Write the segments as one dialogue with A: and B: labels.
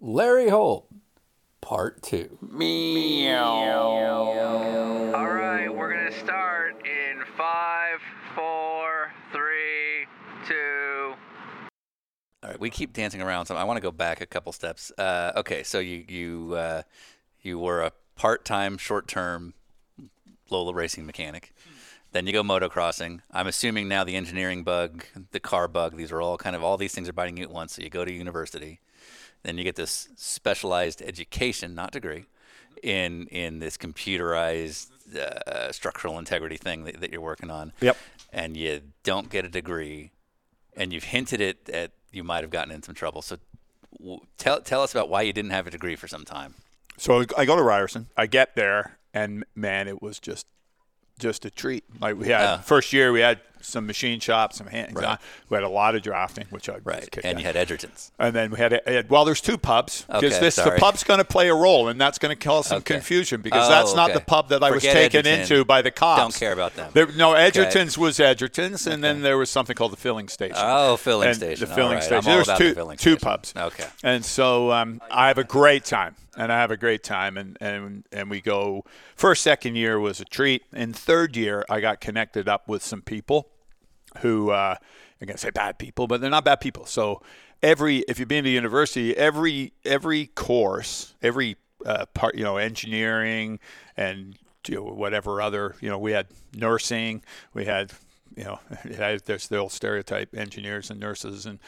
A: Larry Holt, Part 2. Meow.
B: All right, we're gonna start in five, four, three, two.
C: All right, we keep dancing around, so I want to go back a couple steps. Uh, okay, so you you uh, you were a part-time, short-term Lola racing mechanic. Then you go motocrossing. I'm assuming now the engineering bug, the car bug, these are all kind of all these things are biting you at once. So you go to university, then you get this specialized education, not degree, in in this computerized uh, structural integrity thing that, that you're working on.
D: Yep.
C: And you don't get a degree, and you've hinted it that you might have gotten in some trouble. So w- tell tell us about why you didn't have a degree for some time.
D: So I go to Ryerson. I get there, and man, it was just just a treat. Like we had
C: Yeah.
D: first year, we had some machine shops, some hands
C: Right.
D: on. We had a lot of drafting, which I
C: Right. And
D: out.
C: you had Edgerton's.
D: And then we had, had- well, there's two pubs because
C: Okay,
D: this
C: sorry.
D: the pub's going to play a role, and that's going to cause some
C: Okay.
D: confusion because
C: Oh,
D: that's not
C: okay.
D: the pub that I was taken
C: Edgerton.
D: into by the cops.
C: Don't care about them.
D: There, no, Edgerton's was Edgerton's, and then there was something called the filling station.
C: Oh, filling
D: And
C: station.
D: The filling
C: right.
D: station. There's two
C: the
D: two
C: station.
D: pubs.
C: Okay.
D: And so um, I have a great time, and I have a great time, and and and we go. First, second year was a treat. In third year, I got connected up with some people who uh, I'm gonna say bad people, but they're not bad people. So every if you've been to university, every every course, every uh, part, you know, engineering and you know, whatever other, you know, we had nursing, we had, you know, there's the old stereotype engineers and nurses and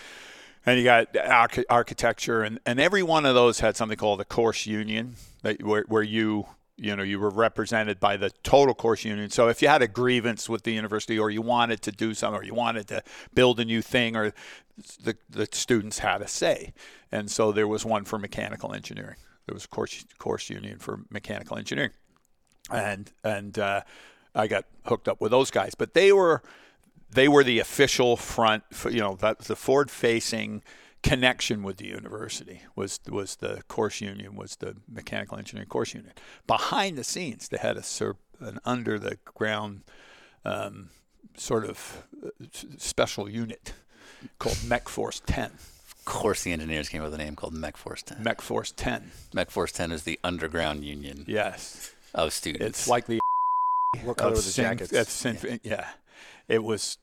D: and you got arch- architecture and, and every one of those had something called a course union that where, where you you know you were represented by the total course union. So if you had a grievance with the university or you wanted to do something or you wanted to build a new thing or the, the students had a say. And so there was one for mechanical engineering. There was a course course union for mechanical engineering. And and uh, I got hooked up with those guys. But they were they were the official front, you know, that the forward-facing connection with the university was was the course union, was the mechanical engineering course union. Behind the scenes, they had a sur- an under the ground um, sort of uh, special unit called Mech Force 10.
C: Of course, the engineers came up with a name called Mech Force 10.
D: Mech Force 10.
C: Mech Force 10 is the underground union
D: Yes,
C: of students.
D: it's like the
E: What color
D: of
E: were the
D: Sin-
E: jackets?
D: that's Sin- yeah. It was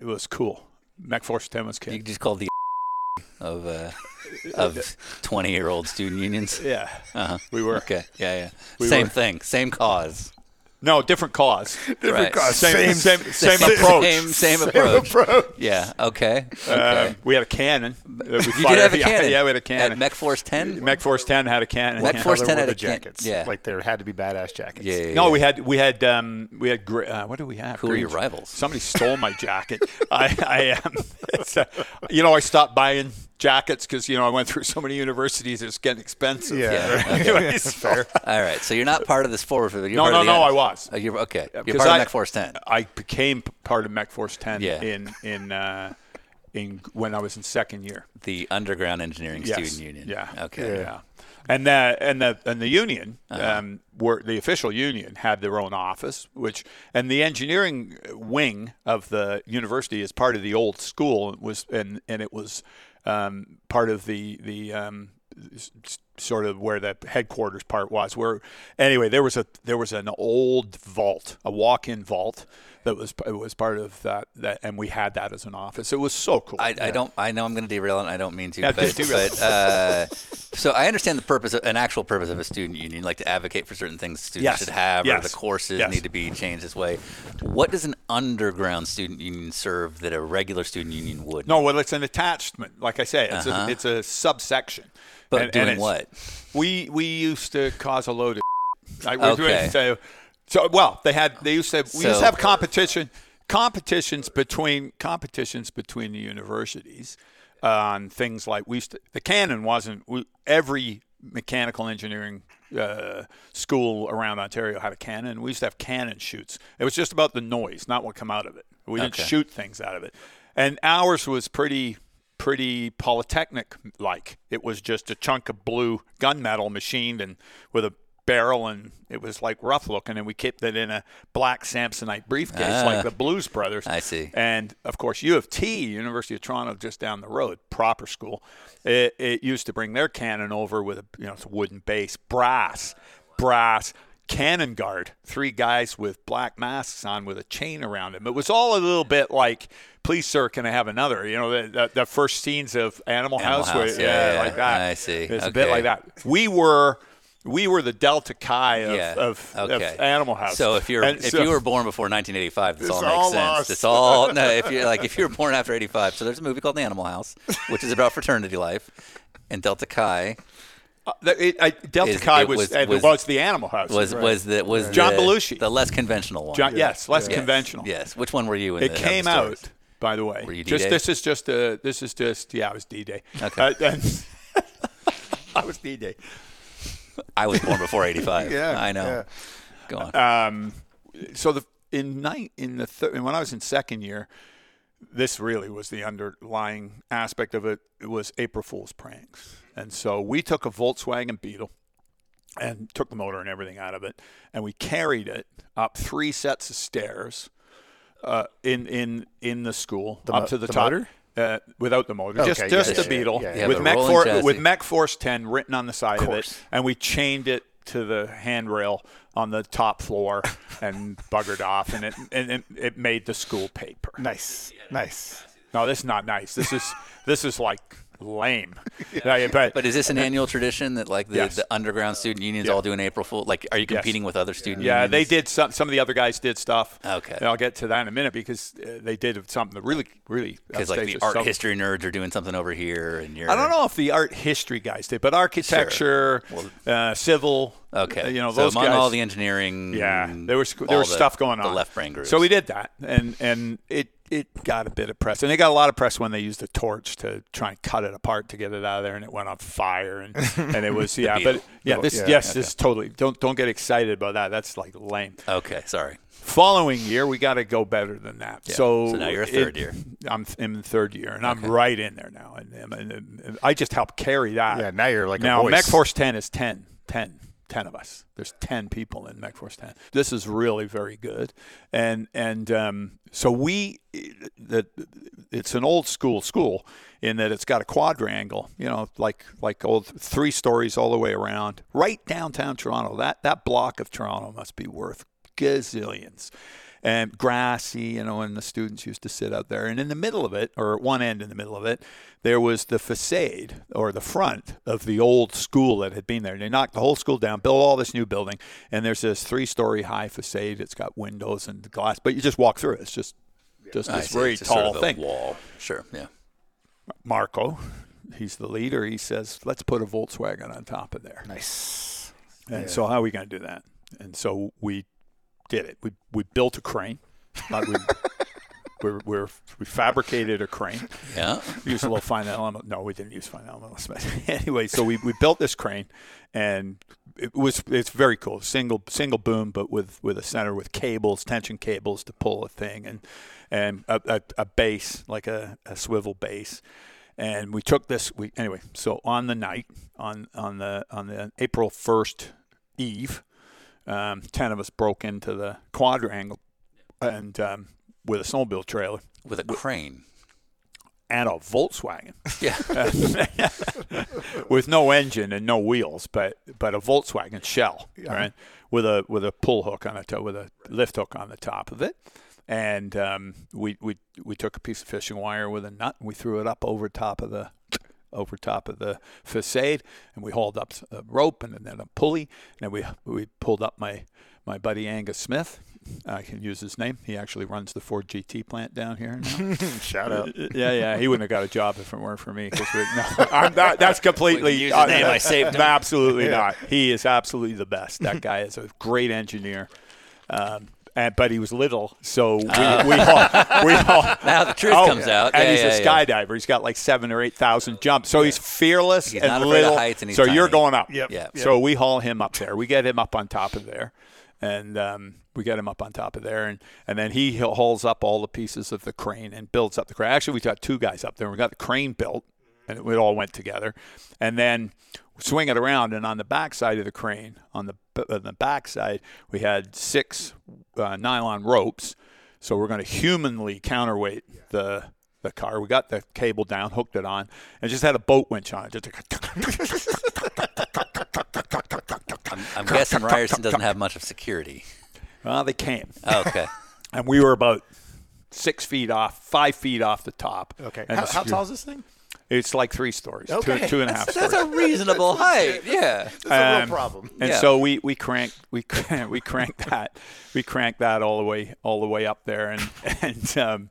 D: it was cool. Mech Force 10 was
C: you just called the of uh, of 20 year old student unions.
D: Yeah,
C: Uh-huh.
D: we were.
C: Okay. Yeah, yeah.
D: We
C: same
D: were.
C: thing. Same cause.
D: No, different cause.
C: Right.
D: Same, same, same,
C: Same-
D: approach.
C: Same, same approach. Yeah. Okay. Okay.
D: Um, we had a cannon. we
C: you did have a cannon.
D: Yeah, we had a cannon.
C: At Mech Force 10.
D: Mech Force 10 had a cannon.
C: Mech. Force 10 had
E: the
C: a can-
E: jackets.
C: yeah.
E: Like there had to be badass jackets.
C: Yeah. yeah,
D: No, we had we had um, we had uh, what do we have?
C: Who are your rivals?
D: Somebody stole my jacket. I, I um, uh, you know, I stopped buying jackets because you know I went through so many universities. It's getting expensive.
E: Yeah.
C: Yeah. Okay.
D: Anyways, so-
C: All right. So you're not part of this forward. You're
D: No,
C: part
D: no,
C: of the
D: no,
C: en-
D: I was.
C: Oh, you're okay. You're
D: because
C: part of
D: I-
C: Mech Force 10.
D: I became part of Mech Force 10
C: Yeah.
D: in in uh, in when I was in second year.
C: The underground engineering
D: Yes.
C: student union.
D: Yeah.
C: Okay.
D: Yeah. And the and the and the union,
C: Uh-huh.
D: um, were the official union had their own office, which and the engineering wing of the university is part of the old school. It was and and it was um, part of the the um, sort of where the headquarters part was. Where anyway, there was a there was an old vault, a walk-in vault that was it was part of that that, and we had that as an office. It was so cool.
C: I, I don't. I know I'm going to derail, and I don't mean to.
D: Yeah,
C: but, but uh, so I understand the purpose, of, an actual purpose of a student union, like to advocate for certain things students
D: Yes.
C: should have, or the courses
D: Yes.
C: need to be changed this way. What does an underground student union serve that a regular student union would?
D: No, well, it's an attachment. Like I say, it's
C: Uh-huh.
D: a it's a subsection.
C: but
D: and-
C: doing
D: and
C: what?
D: We we used to cause a load of. Like we're doing-
C: Okay.
D: so, so well, they had they used to have, we used to have competition competitions between competitions between the universities on things like we used to, the cannon wasn't we, every mechanical engineering uh, school around Ontario had a cannon. We used to have cannon shoots. It was just about the noise, not what come out of it. We didn't
C: Okay.
D: shoot things out of it. And ours was pretty pretty polytechnic like. It was just a chunk of blue gunmetal machined and with a barrel and it was like rough looking, and we kept it in a black Samsonite briefcase
C: Ah.
D: like the Blues Brothers.
C: I see.
D: And of course, U of T, University of Toronto, just down the road, proper school. It, it used to bring their cannon over with a you know it's a wooden base, brass, brass cannon guard, three guys with black masks on with a chain around them. It was all a little bit like, please sir, can I have another? You know, the, the, the first scenes of Animal,
C: Animal
D: House, where-
C: House, yeah, yeah.
D: like that.
C: I see.
D: It's a bit like that. We were. We were the Delta Chi of,
C: yeah.
D: of, of. Animal House.
C: So if you're
D: And
C: if
D: so-
C: you were born before 1985, this all makes
E: all
C: sense.
E: lost.
C: It's all no. If you are like if you were born after 85, so there's a movie called The Animal House, which is about fraternity life, and Delta Chi
D: Uh, it, I, Delta
C: Is-
D: Chi was,
C: was-
D: and
C: was-
D: was the Animal House.
C: was was the was
D: John
C: the,
D: Belushi.
C: the less conventional one.
D: John, Yes, less
C: Yes.
D: conventional.
C: Yes. Which one were you in?
D: It
C: the,
D: came out, by the way.
C: Were you
D: just
C: D-Day?
D: this is just a this is just yeah, I was D Day.
C: Okay.
D: Uh, I was D Day.
C: I was born before 85.
E: Yeah,
C: I know.
E: yeah.
C: Go on.
D: Um, so the in night in the third when I was in second year, this really was the underlying aspect of it. It was April Fool's pranks, and so we took a Volkswagen Beetle and took the motor and everything out of it, and we carried it up three sets of stairs uh, in in in the school
E: The
D: up
E: mo-
D: to the,
E: the
D: top.
E: motor?
D: Uh, without the motor,
E: Okay,
D: just
E: yeah,
D: just
E: yeah,
D: the
E: yeah,
D: Beetle
E: yeah,
C: yeah.
D: with
C: the
D: Mech For-
C: chassis.
D: with Mech Force 10 written on the side of, it, and we chained it to the handrail on the top floor and buggered off, and it and it, it made the school paper.
E: Nice, nice.
D: No, this is not nice. This is this is like lame. Yeah, but,
C: But is this an annual tradition that like the,
D: Yes.
C: the underground student unions
D: Yeah.
C: all do an April Fool? Like, are you competing with other student
D: yeah,
C: unions?
D: they did some. Some of the other guys did stuff.
C: Okay.
D: and I'll get to that in a minute because uh, they did something that really, really
C: Because like the art
D: So-
C: history nerds are doing something over here, and you're.
D: I don't know if the art history guys did, but architecture, uh, civil.
C: Okay.
D: uh, you know
C: so
D: those
C: among
D: guys.
C: all the engineering.
D: Yeah, there was there was
C: the-
D: stuff going on.
C: The left brain groups.
D: So we did that, and and it it got a bit of press, and they got a lot of press when they used a torch to try and cut it apart to get it out of there, and it went on fire, and and it was yeah, but yeah, this
E: Yeah,
D: yes,
E: okay.
D: this is totally don't don't get excited about that. That's like lame.
C: Okay, sorry.
D: Following year, we got to go better than that.
C: Yeah.
D: So,
C: So now you're a
D: it-
C: third year.
D: I'm in third year, and I'm right in there now, and, and, and I just helped carry that.
E: Yeah, now you're like a
D: now
E: voice.
D: Mech Force 10 is 10, 10, 10 of us. There's 10 people in Mech Force 10. This is really very good, and and um, so we that it's an old school school in that it's got a quadrangle, you know, like like old three stories all the way around, right downtown Toronto. That that block of Toronto must be worth gazillions. And grassy, you know, and the students used to sit out there. And in the middle of it, or at one end in the middle of it, there was the facade or the front of the old school that had been there. They knocked the whole school down, built all this new building, and there's this three-story high facade. It's got windows and glass, but you just walk through it. It's just just
C: I
D: this very
C: It's
D: tall
C: sort of
D: thing.
C: Wall. Sure. Yeah.
D: Marco, he's the leader. He says, "Let's put a Volkswagen on top of there."
E: Nice.
D: And so, how are we going to do that? And so we did it. We we built a crane. Like we, we're, we're, we fabricated a crane.
C: Yeah.
D: We Used a little fine element. No, we didn't use fine element cement. anyway, so we, we built this crane, and it was it's very cool. Single single boom, but with with a center with cables, tension cables to pull a thing, and and a, a, a base like a, a swivel base. And we took this. We anyway. So on the night on on the on the April first eve, um, ten of us broke into the quadrangle, and um, with a snowmobile trailer.
C: With a crane.
D: and a Volkswagen.
C: Yeah.
D: with no engine and no wheels, but but a Volkswagen shell, all right, with a with a pull hook on the top, with a lift hook on the top of it, and um, we we we took a piece of fishing wire with a nut, and we threw it up over top of the over top of the facade, and we hauled up a rope and then a pulley, and then we we pulled up my my buddy Angus Smith. I can use his name. He actually runs the Ford GT plant down here. Now.
E: Shout out.
D: Yeah, yeah, he wouldn't have got a job if it weren't for me. 'cause we- no, I'm not, that's completely
C: use his name, I saved him.
D: Absolutely not. He is absolutely the best. That guy is a great engineer. Um, and, but he was little, so we, we haul, we haul,
C: Now the truth
D: Oh,
C: comes out.
D: And
C: Yeah,
D: he's
C: yeah,
D: a
C: yeah.
D: skydiver. He's got like seven or eight thousand jumps. So he's fearless
C: He's
D: and
C: not afraid of
D: little.
C: heights and he's
D: so you're going up.
E: Yep.
C: Yeah.
D: So we haul him up there. We get him up on top of there, and um, we get him up on top of there, and, and then he hauls up all the pieces of the crane and builds up the crane. Actually, we got two guys up there. We got the crane built, and it all went together, and then swing it around, and on the back side of the crane, on the on the back side, we had six uh, nylon ropes. So we're going to humanly counterweight the the car. We got the cable down, hooked it on, and just had a boat winch on it. Just
C: I'm guessing Ryerson doesn't have much of security.
D: well, they came,
C: Oh, okay.
D: and we were about six feet off, five feet off the top.
E: Okay.
D: And
E: How,
D: the
E: how tall is this thing?
D: It's like three stories,
E: Okay.
D: two, two and a half
C: That's
D: stories.
C: a reasonable height. Yeah.
E: That's a
D: Um,
E: real problem.
D: And
C: Yeah.
D: so we we cranked we crank- we cranked that we cranked that all the way all the way up there and and um,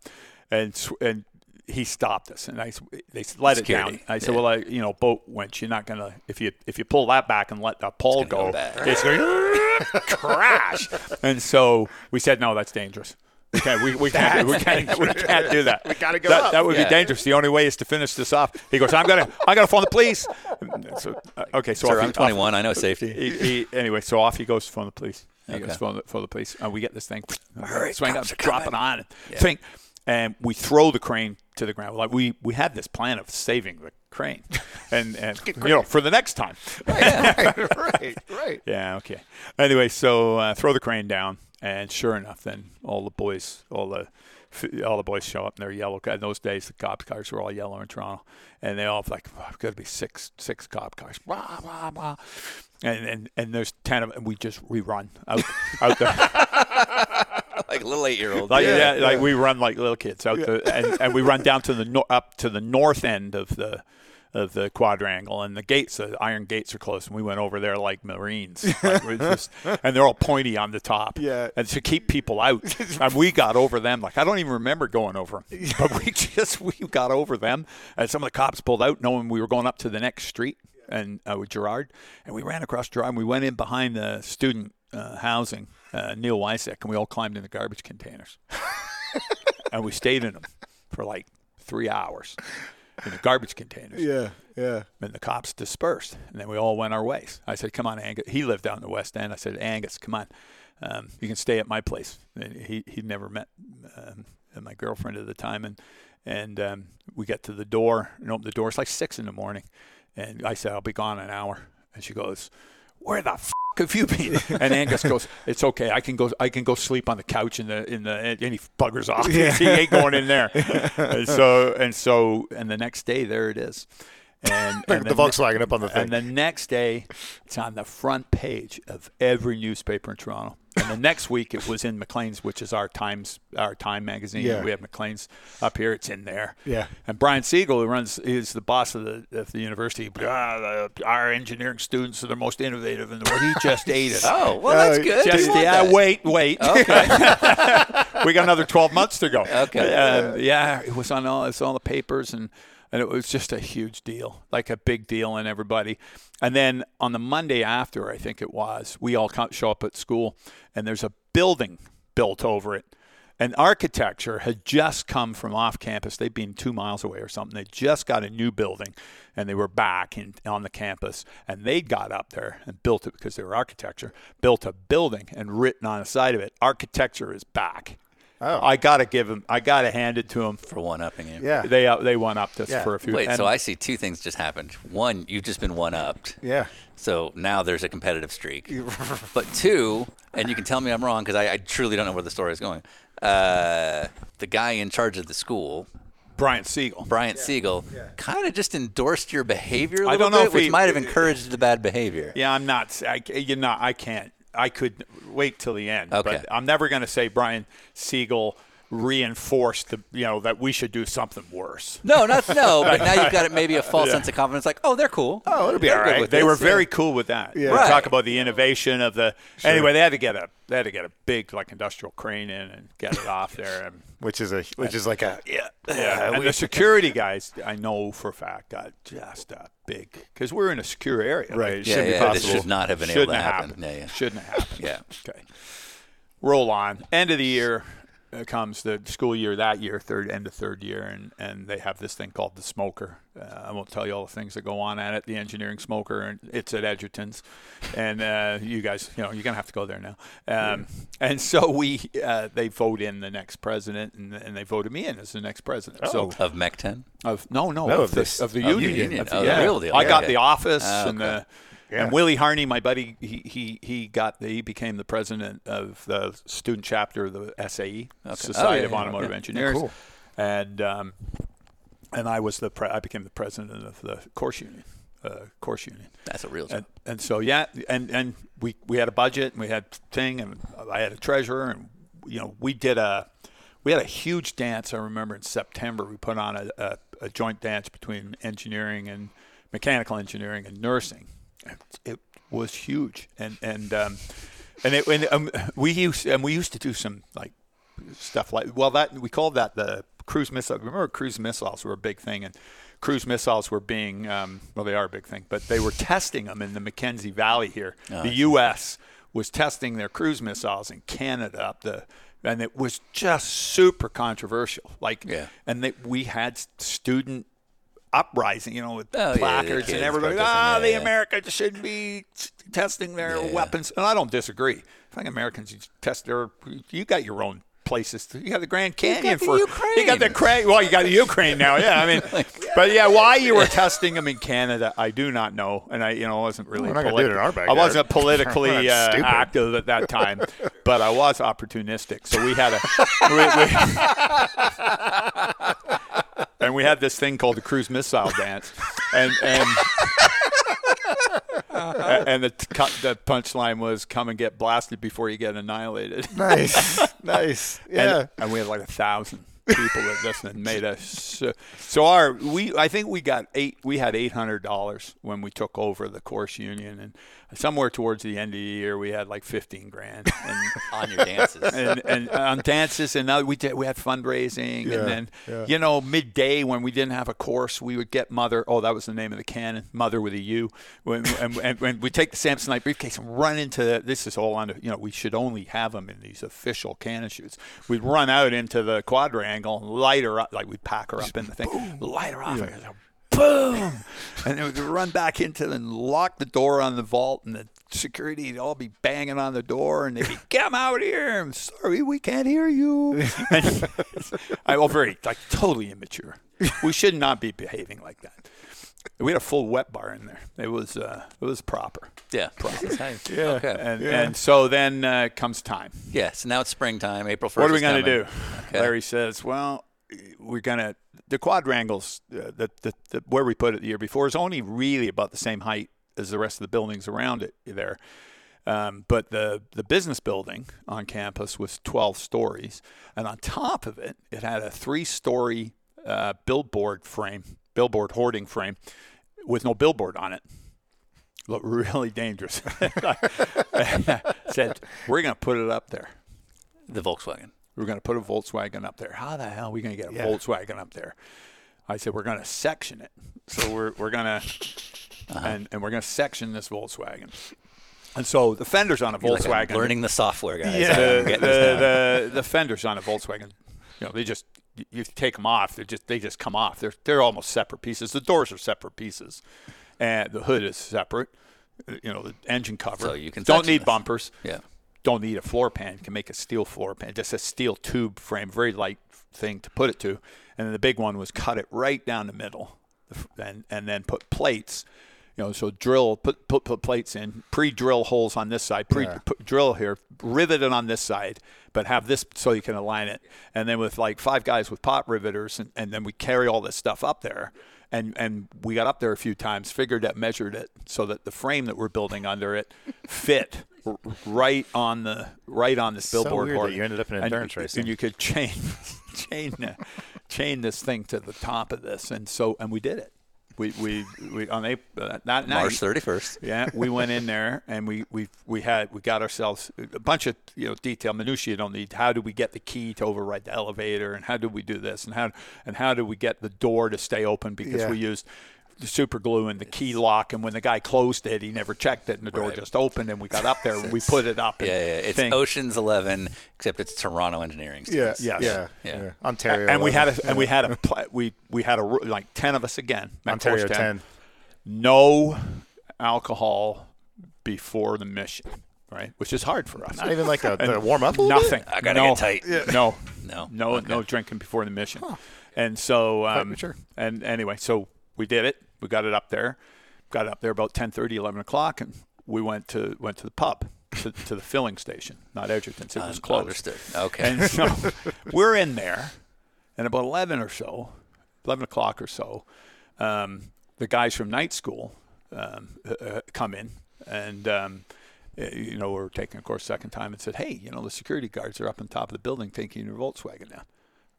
D: and and he stopped us and I s- they s- let it down. I said,
C: yeah.
D: well, I, you know, boat winch. You're not gonna if you if you pull that back and let the pole
C: gonna go
D: go, it's going to crash. And so we said, no, that's dangerous. We can't, we, we can't, we can't, we can't do that. We
E: gotta go
D: that,
E: up.
D: That would
C: Yeah.
D: be dangerous. The only way is to finish this off. He goes, I'm gonna, I gotta phone the police. So, uh, okay, so
C: Sir,
D: off
C: I'm
D: he-
C: 21. I know safety.
D: he, he, anyway, so off he goes to phone the police. He
C: Okay.
D: goes phone the, phone the police, and we get this thing.
C: Hurry,
D: swing up,
C: cops are
D: drop it
C: coming.
D: on, thing, and we throw the crane to the ground. Like we we had this plan of saving the crane, and and you know for the next time.
E: right, right.
D: Yeah, okay. Anyway, so uh, throw the crane down, and sure enough, then all the boys, all the all the boys show up in their yellow. In those days, the cop cars were all yellow in Toronto, and they all like, oh, "Got to be six six cop cars." Blah, blah, blah. And, and and there's ten of them, and we just we run out out there.
C: like little eight year old.
D: Like, yeah, like we run like little kids out the, and, and we run down to the no, up to the north end of the of the quadrangle, and the gates, the iron gates are closed, and we went over there like Marines, like just, and they're all pointy on the top,
E: Yeah.
D: and to keep people out, and we got over them. Like I don't even remember going over them, but we just we got over them, and some of the cops pulled out, knowing we were going up to the next street, and uh, with Gerrard, and we ran across Gerrard, and we went in behind the student uh, housing, uh, Neill-Wycik, and we all climbed in the garbage containers and we stayed in them for like three hours in the garbage containers.
E: Yeah, yeah.
D: And the cops dispersed, and then we all went our ways. I said, "Come on, Angus." He lived out in the West End. I said, "Angus, come on, um, you can stay at my place." And he he'd never met um, my girlfriend at the time, and and um, we get to the door and open the door. It's like six in the morning, and I said, "I'll be gone in an hour," and she goes, "Where the f- have you been?" And Angus goes, "It's okay. I can go. I can go sleep on the couch in the in the." And he buggers off. he ain't going in there. and so and so and the next day there it is. And, and
E: the Volkswagen up on the thing.
D: and the next day, it's on the front page of every newspaper in Toronto. And the next week, it was in Maclean's, which is our Times, our Time magazine.
E: Yeah.
D: We have Maclean's up here. It's in there.
E: Yeah.
D: And Brian Segal, who runs, is the boss of the of the university. Ah, the, our engineering students are the most innovative in the world. He just ate it.
C: Oh, well, that's
E: Uh,
C: good.
D: Just yeah,
C: that.
D: wait, wait.
C: Okay.
D: we got another 12 months to go.
C: Okay.
D: Um, yeah, it was on all it's all the papers and and it was just a huge deal, like a big deal in everybody. And then on the Monday after, I think it was, we all show up at school and there's a building built over it. And architecture had just come from off campus. They'd been two miles away or something. They just got a new building, and they were back in, on the campus. And they got up there and built it because they were architecture. Built a building and written on the side of it, "Architecture is back."
E: Oh.
D: I gotta give them. I gotta hand it to him
C: For one upping him.
E: yeah.
D: They uh, they won up us
E: Yeah.
D: for a few.
C: Wait,
D: and-
C: so I see two things just happened. One, you've just been one upped.
E: yeah.
C: So now there's a competitive streak. but two, and you can tell me I'm wrong because I, I truly don't know where the story is going. Uh, the guy in charge of the school,
D: Brian Segal.
C: Bryant Segal, kind of just endorsed your behavior a
D: I
C: little
D: don't know
C: bit,
D: if
C: which
D: he-
C: might have encouraged the bad behavior.
D: Yeah, I'm not. I, you know, I can't. I could wait till the end.
C: Okay.
D: But I'm never going to say Brian Segal reinforced the you know that we should do something worse.
C: No, not no. But now you've got it maybe a false sense of confidence, like, oh, they're cool.
E: Oh, it'll be
C: They're
E: all
C: good
D: They
C: this.
D: were very cool with that.
E: Yeah.
D: We
C: Right.
D: Talk about the innovation of the. Anyway, they had to get a they had to get a big like industrial crane in and get it off there. And,
E: Which is a which is like a yeah.
D: yeah, and the security guys, I know for a fact, got just a big because we're in a secure area.
E: Right.
D: Like,
C: Yeah,
E: Shouldn't be
C: yeah, this
E: possible.
C: should not have been able
D: Shouldn't
C: to
D: have
C: happen. Yeah, yeah.
D: Shouldn't have happened.
C: Yeah.
D: Okay. Roll on. End of the year. Uh, comes the school year that year, third end of third year, and, and they have this thing called the smoker. Uh, I won't tell you all the things that go on at it. The engineering smoker, and it's at Edgerton's, and uh, you guys, you know, you're gonna have to go there now. Um, And so we, uh, they vote in the next president, and, and they voted me in as the next president. So
C: Of Mech 10?
D: of no, no,
E: No,
D: of,
E: of
D: the,
E: this-
D: of the
C: of the
D: union.
C: union.
D: Of the-
C: Oh, the
D: yeah.
C: real deal.
D: I got
C: Okay.
D: the office
C: Ah,
D: and the.
E: Yeah.
D: And Willie Harney, my buddy, he, he, he got the, he became the president of the student chapter of the SAE, Society
C: Oh, yeah,
D: of Automotive. Engineers,
E: Cool.
D: and um, and I was the pre- I became the president of the course union, uh, course union.
C: That's a real job.
D: And, and so yeah, and and we we had a budget and we had thing and I had a treasurer and you know we did a we had a huge dance. I remember in September we put on a, a, a joint dance between engineering and mechanical engineering and nursing. It, it was huge and and um, and it and um, we used and we used to do some like stuff like well that we called that the cruise missile. Remember cruise missiles were a big thing and cruise missiles were being um, well they are a big thing, but they were testing them in the Mackenzie Valley here. the U.S. was testing their cruise missiles in Canada up the and it was just super controversial. Like
C: Yeah.
D: and they, we had student uprising, you know, with
C: Oh,
D: placards
C: kids
D: and everybody,
C: protesting,
D: ah,
C: yeah,
D: the
C: yeah.
D: Americans shouldn't be t- testing their
C: Yeah, yeah.
D: weapons. And I don't disagree. I think Americans you test their. You got your own places. To, you got the Grand Canyon for
C: Ukraine.
D: You got the Cra- Well, you got the Ukraine now. Yeah, I mean, but yeah, why you were testing them in Canada, I do not know, and I, you know, wasn't really.
E: We're not gonna do it in our
D: I wasn't politically uh, active at that time, but I was opportunistic. So we had a. we- we- and we had this thing called the cruise missile dance, and and and the the punchline was come and get blasted before you get annihilated.
E: Nice, nice. Yeah.
D: And, and we had like a thousand people that listened and made us. So, so our we I think we got eight. We had eight hundred dollars when we took over the course union, and somewhere towards the end of the year we had like fifteen grand. And,
C: on your dances.
D: and, and on dances, and now we did. We had fundraising,
E: Yeah,
D: and then
E: yeah.
D: you know midday when we didn't have a course, we would get mother. Oh, that was the name of the cannon, mother with a U. When and, and when we take the Samsonite briefcase and run into this is all under. You know, we should only have them in these official cannon shoots. We'd run out into the quadrangle and light her up, like we'd pack her up in the thing, light her off. and Boom! And then we'd run back into and lock the door on the vault, and the security would all be banging on the door, and they'd be, "Come out here! I'm sorry, we can't hear you." And I was very like totally immature. We should not be behaving like that. We had a full wet bar in there. It was uh, it was proper.
C: yeah. This is how-
E: Yeah.
C: Okay.
D: And
E: Yeah.
D: and so then uh, comes time.
C: yeah. So now it's springtime. April 1st.
D: What are we going to
C: coming.
D: do?
C: Okay.
D: Larry says, "Well, we're going to the quadrangles. Uh, the, the, the where we put it the year before is only really about the same height as the rest of the buildings around it there." Um, but the the business building on campus was 12 stories, and on top of it, it had a three-story uh, billboard frame, billboard hoarding frame, with no billboard on it. Looked really dangerous. Said, "We're going to put it up there."
C: The Volkswagen.
D: We're going to put a Volkswagen up there. How the hell are we going to get a
E: Yeah.
D: Volkswagen up there? I said we're going to section it. So we're we're going to
C: Uh-huh.
D: and and we're going to section this Volkswagen. And so the fenders on a
C: You're like,
D: Volkswagen,
C: learning the software, guys.
D: the, the,
C: down.
D: the, the fenders on a Volkswagen, you know, they just you- take them off. They just they just come off. They're they're almost separate pieces. The doors are separate pieces, and the hood is separate. You know, the engine cover.
C: So you can
D: don't need
C: this.
D: bumpers
C: yeah.
D: don't need a floor pan. You can make a steel floor pan, just a steel tube frame, very light thing to put it to. And then the big one was cut it right down the middle, and and then put plates. You know, so drill, put put, put plates in, pre-drill holes on this side, pre-drill drill here, rivet it on this side, but have this so you can align it. And then with like five guys with pop riveters, and, and then we carry all this stuff up there. And and we got up there a few times, figured it, measured it, so that the frame that we're building under it fit right on the right on this billboard.
E: So weird that you ended up in
D: And-
E: endurance racing.
D: And you could chain chain chain this thing to the top of this, and so and we did it. We we, we on April uh, that night.
C: March 31st.
D: Yeah, we went in there and we, we we had we got ourselves a bunch of you know detail minutiae you don't need. How do we get the key to override the elevator and how do we do this and how and how do we get the door to stay open because
E: Yeah.
D: we used super glue in the key lock, and when the guy closed it, he never checked it, and the door
C: Right.
D: just opened, and we got up there and we put it up.
C: Yeah, yeah. It's
D: thing.
C: Ocean's Eleven, except it's Toronto Engineering.
E: Yeah,
D: Yes.
E: yeah,
C: Yeah.
E: yeah, Ontario.
D: and we had a
E: yeah.
D: and we had a we we had a like ten of us again.
E: Ontario
D: Course
E: 10.
D: No alcohol before the mission, right? Which is hard for us.
E: Not even like a,
D: And
E: warm up. a little
D: Nothing.
C: I gotta
D: no,
C: get tight.
D: No,
C: No?
D: no,
C: Okay.
D: no drinking before the mission. And so, um,
E: mature.
D: and anyway, so we did it. We got it up there. Got it up there about 10:30, 11 o'clock, and we went to went to the pub, to, to the filling station, not Edgerton's. It was closed.
C: Understood. Okay.
D: And so we're in there, and about 11 or so, 11 o'clock or so, um, the guys from night school um, uh, uh, come in, and um, uh, you know we're taking a course second time, and said, "Hey, you know the security guards are up on top of the building taking your Volkswagen down."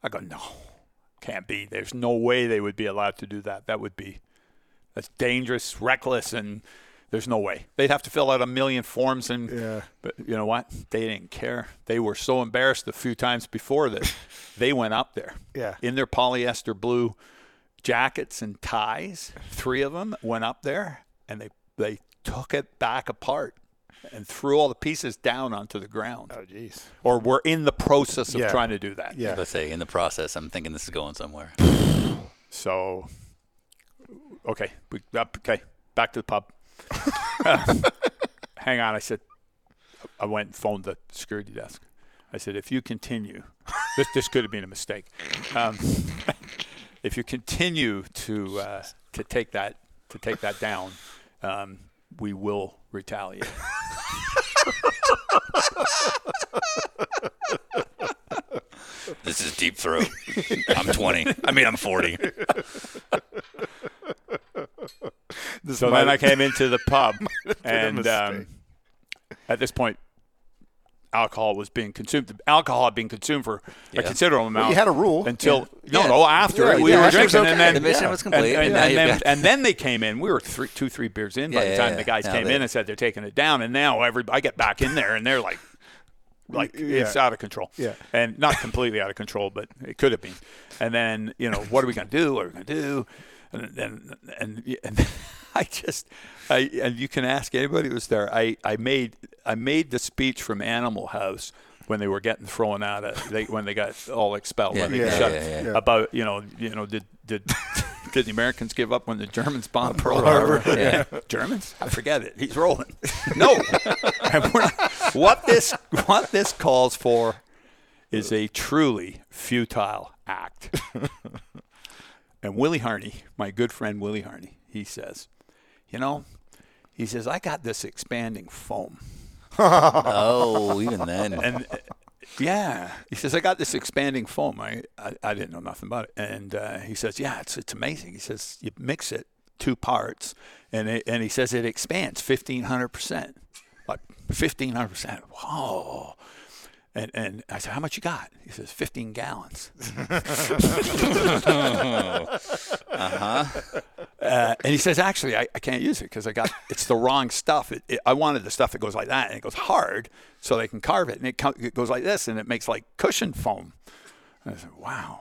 D: I go, "No, can't be. There's no way they would be allowed to do that. That would be that's dangerous, reckless, and." There's no way. They'd have to fill out a million forms and
E: Yeah.
D: but you know what? They didn't care. They were so embarrassed a few times before that they went up there.
E: Yeah.
D: In their polyester blue jackets and ties, three of them went up there and they they took it back apart and threw all the pieces down onto the ground.
E: Oh, jeez.
D: Or were in the process of
E: Yeah.
D: trying to do that.
E: Yeah.
C: Let's say in the process, I'm thinking this is going somewhere.
D: So okay, we, okay, back to the pub. hang on, I said. I went and phoned the security desk. I said, if you continue, this this could have been a mistake. Um, if you continue to uh, to take that to take that down, um, we will retaliate.
C: This is deep throat. I'm 20. I mean, I'm 40.
D: So then I came into the pub, and um, at this point, alcohol was being consumed. Alcohol had been consumed for
C: Yeah.
D: a considerable amount.
E: you had a rule.
D: until no,
C: Yeah.
D: no. After
E: Yeah,
D: we
E: yeah,
D: were
E: after it was
D: drinking,
E: okay.
D: and then
C: The mission
E: yeah.
C: was complete.
D: and,
C: now
D: and
C: you've
D: then,
C: got-
D: and then they came in. We were three, two, three beers in by the time
C: yeah,
D: the guys
C: yeah.
D: came
C: they-
D: in and said they're taking it down. And now every I get back in there, and they're like, like it's out of control.
E: Yeah.
D: and not completely out of control, but it could have been. And then you know, what are we going to do? What are we going to do? And then and, and I just I and you can ask anybody who was there. I I made I made the speech from Animal House. When they were getting thrown out of, they when they got all expelled, they
E: Yeah.
D: shut
C: Yeah, yeah,
E: yeah.
D: about you know you know did did did the Americans give up when the Germans bombed Pearl
E: Harbor.
D: Harbor?
C: Yeah.
D: Germans? I forget it. He's rolling. No. Not- what this what this calls for is a truly futile act. And Willie Harney, my good friend Willie Harney, he says, you know, he says I got this expanding foam.
C: oh, even then.
D: And uh, yeah, he says I got this expanding foam. I I, I didn't know nothing about it. And uh, he says, yeah, it's it's amazing. He says you mix it two parts, and it, and he says it expands fifteen hundred percent, like fifteen hundred percent. Whoa. And, and I said, how much you got? He says, 15 gallons. uh-huh. Uh, and he says, actually, I, I can't use it because I got it's the wrong stuff. It, it, I wanted the stuff that goes like that, and it goes hard, so they can carve it, and it, co- it goes like this, and it makes like cushion foam. And I said, wow.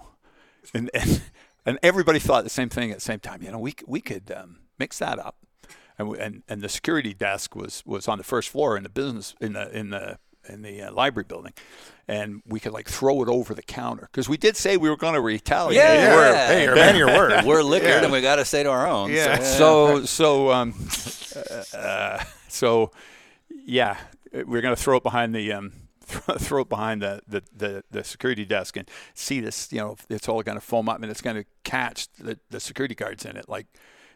D: And, and and everybody thought the same thing at the same time. You know, we we could um, mix that up, and, we, and and the security desk was was on the first floor in the business in the in the in the uh, library building, and we could like throw it over the counter because we did say we were going to retaliate.
C: Yeah.
E: Yeah.
D: We're-
E: Hey, you're man your word.
C: We're liquored
E: Yeah.
C: and we got to say to our own.
E: Yeah.
D: So so um, uh, so yeah, we're gonna throw it behind the um, throw it behind the, the, the, the security desk and see this. You know, it's all gonna foam up and it's gonna catch the, the security guards in it, like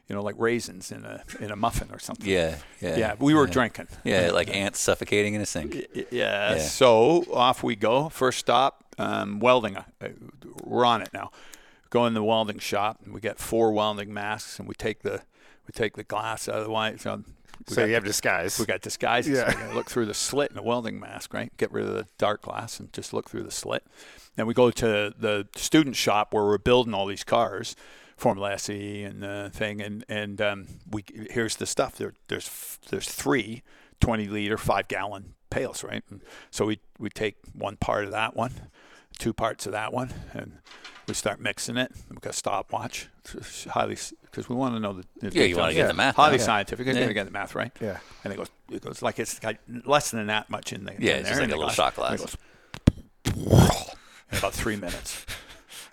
D: you know, like raisins in a in a muffin or something.
C: Yeah. Yeah.
D: Yeah, we were
C: yeah.
D: drinking.
C: Yeah, like ants suffocating in a sink.
D: Yeah.
C: Yeah.
D: So off we go. First stop, um, welding. Uh, We're on it now. Go in the welding shop, and we get four welding masks, and we take the we take the glass out of the white. So, we
E: So
D: got
E: you have disguise.
D: we got disguises.
E: Yeah.
D: So we gotta look through the slit in a welding mask, right? Get rid of the dark glass and just look through the slit. Then we go to the student shop where we're building all these cars, Formula SAE and the thing, and and um, we here's the stuff. There there's there's three 20 liter, five gallon pails, right? And so we we take one part of that one. two parts of that one, and we start mixing it. We got a stopwatch, It's highly because we want to know the the
C: Yeah, you wanna
D: details.
C: get the math
D: highly
C: down.
D: scientific. You're
C: Yeah.
D: gonna get the math right.
E: Yeah.
D: and it goes it goes like it's got less than that much in the
C: Yeah,
D: in
C: it's
D: there,
C: just like
D: in
C: a little
D: glass.
C: shot
D: And it goes in about three minutes,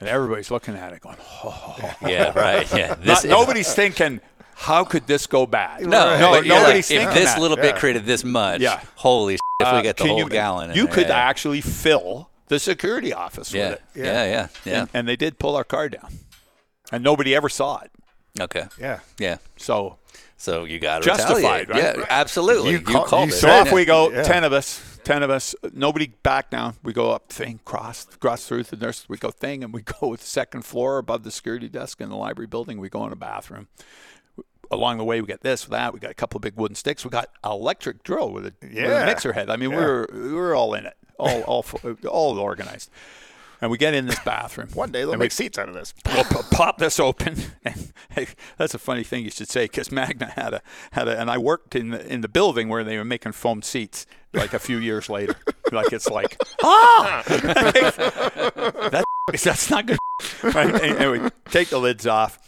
D: and everybody's looking at it going, oh.
C: Yeah, right. Yeah.
D: Not-
C: is-
D: nobody's thinking, how could this go bad?
C: No,
D: no, nobody's
C: like,
D: thinking
C: if this
D: that.
C: little bit
E: Yeah.
C: created this much,
D: Yeah.
C: holy shit, if
D: Uh,
C: we get the
D: can
C: whole
D: you,
C: gallon
D: You
C: there,
D: could
C: yeah.
D: actually fill the security office
C: Yeah.
D: with it.
C: Yeah, yeah, yeah.
D: And, and they did pull our car down, and nobody ever saw it.
C: Okay.
E: Yeah.
C: Yeah.
D: So,
C: So you got to
D: Justified,
C: retaliate.
D: right?
C: Yeah, absolutely.
E: You
C: You,
E: call-
C: called
E: you
C: it.
D: so
E: said
D: off
C: Yeah.
D: we go.
E: Yeah.
D: Ten of us. Ten of us. Nobody back down. We go up thing, cross, cross through the nurse. We go thing, and we go to the second floor above the security desk in the library building. We go in a bathroom. Along the way, we got this, that. We got a couple of big wooden sticks. We got an electric drill with a, with a mixer head. I mean, we were we were all in it, all all all organized. And we get in this bathroom.
E: One day they'll
D: and we
E: make seats out of this.
D: we'll pop this open. And hey, that's a funny thing you should say because Magna had a had a, and I worked in the in the building where they were making foam seats. Like a few years later, like it's like ah, that, that's not good. Right? And, and we take the lids off,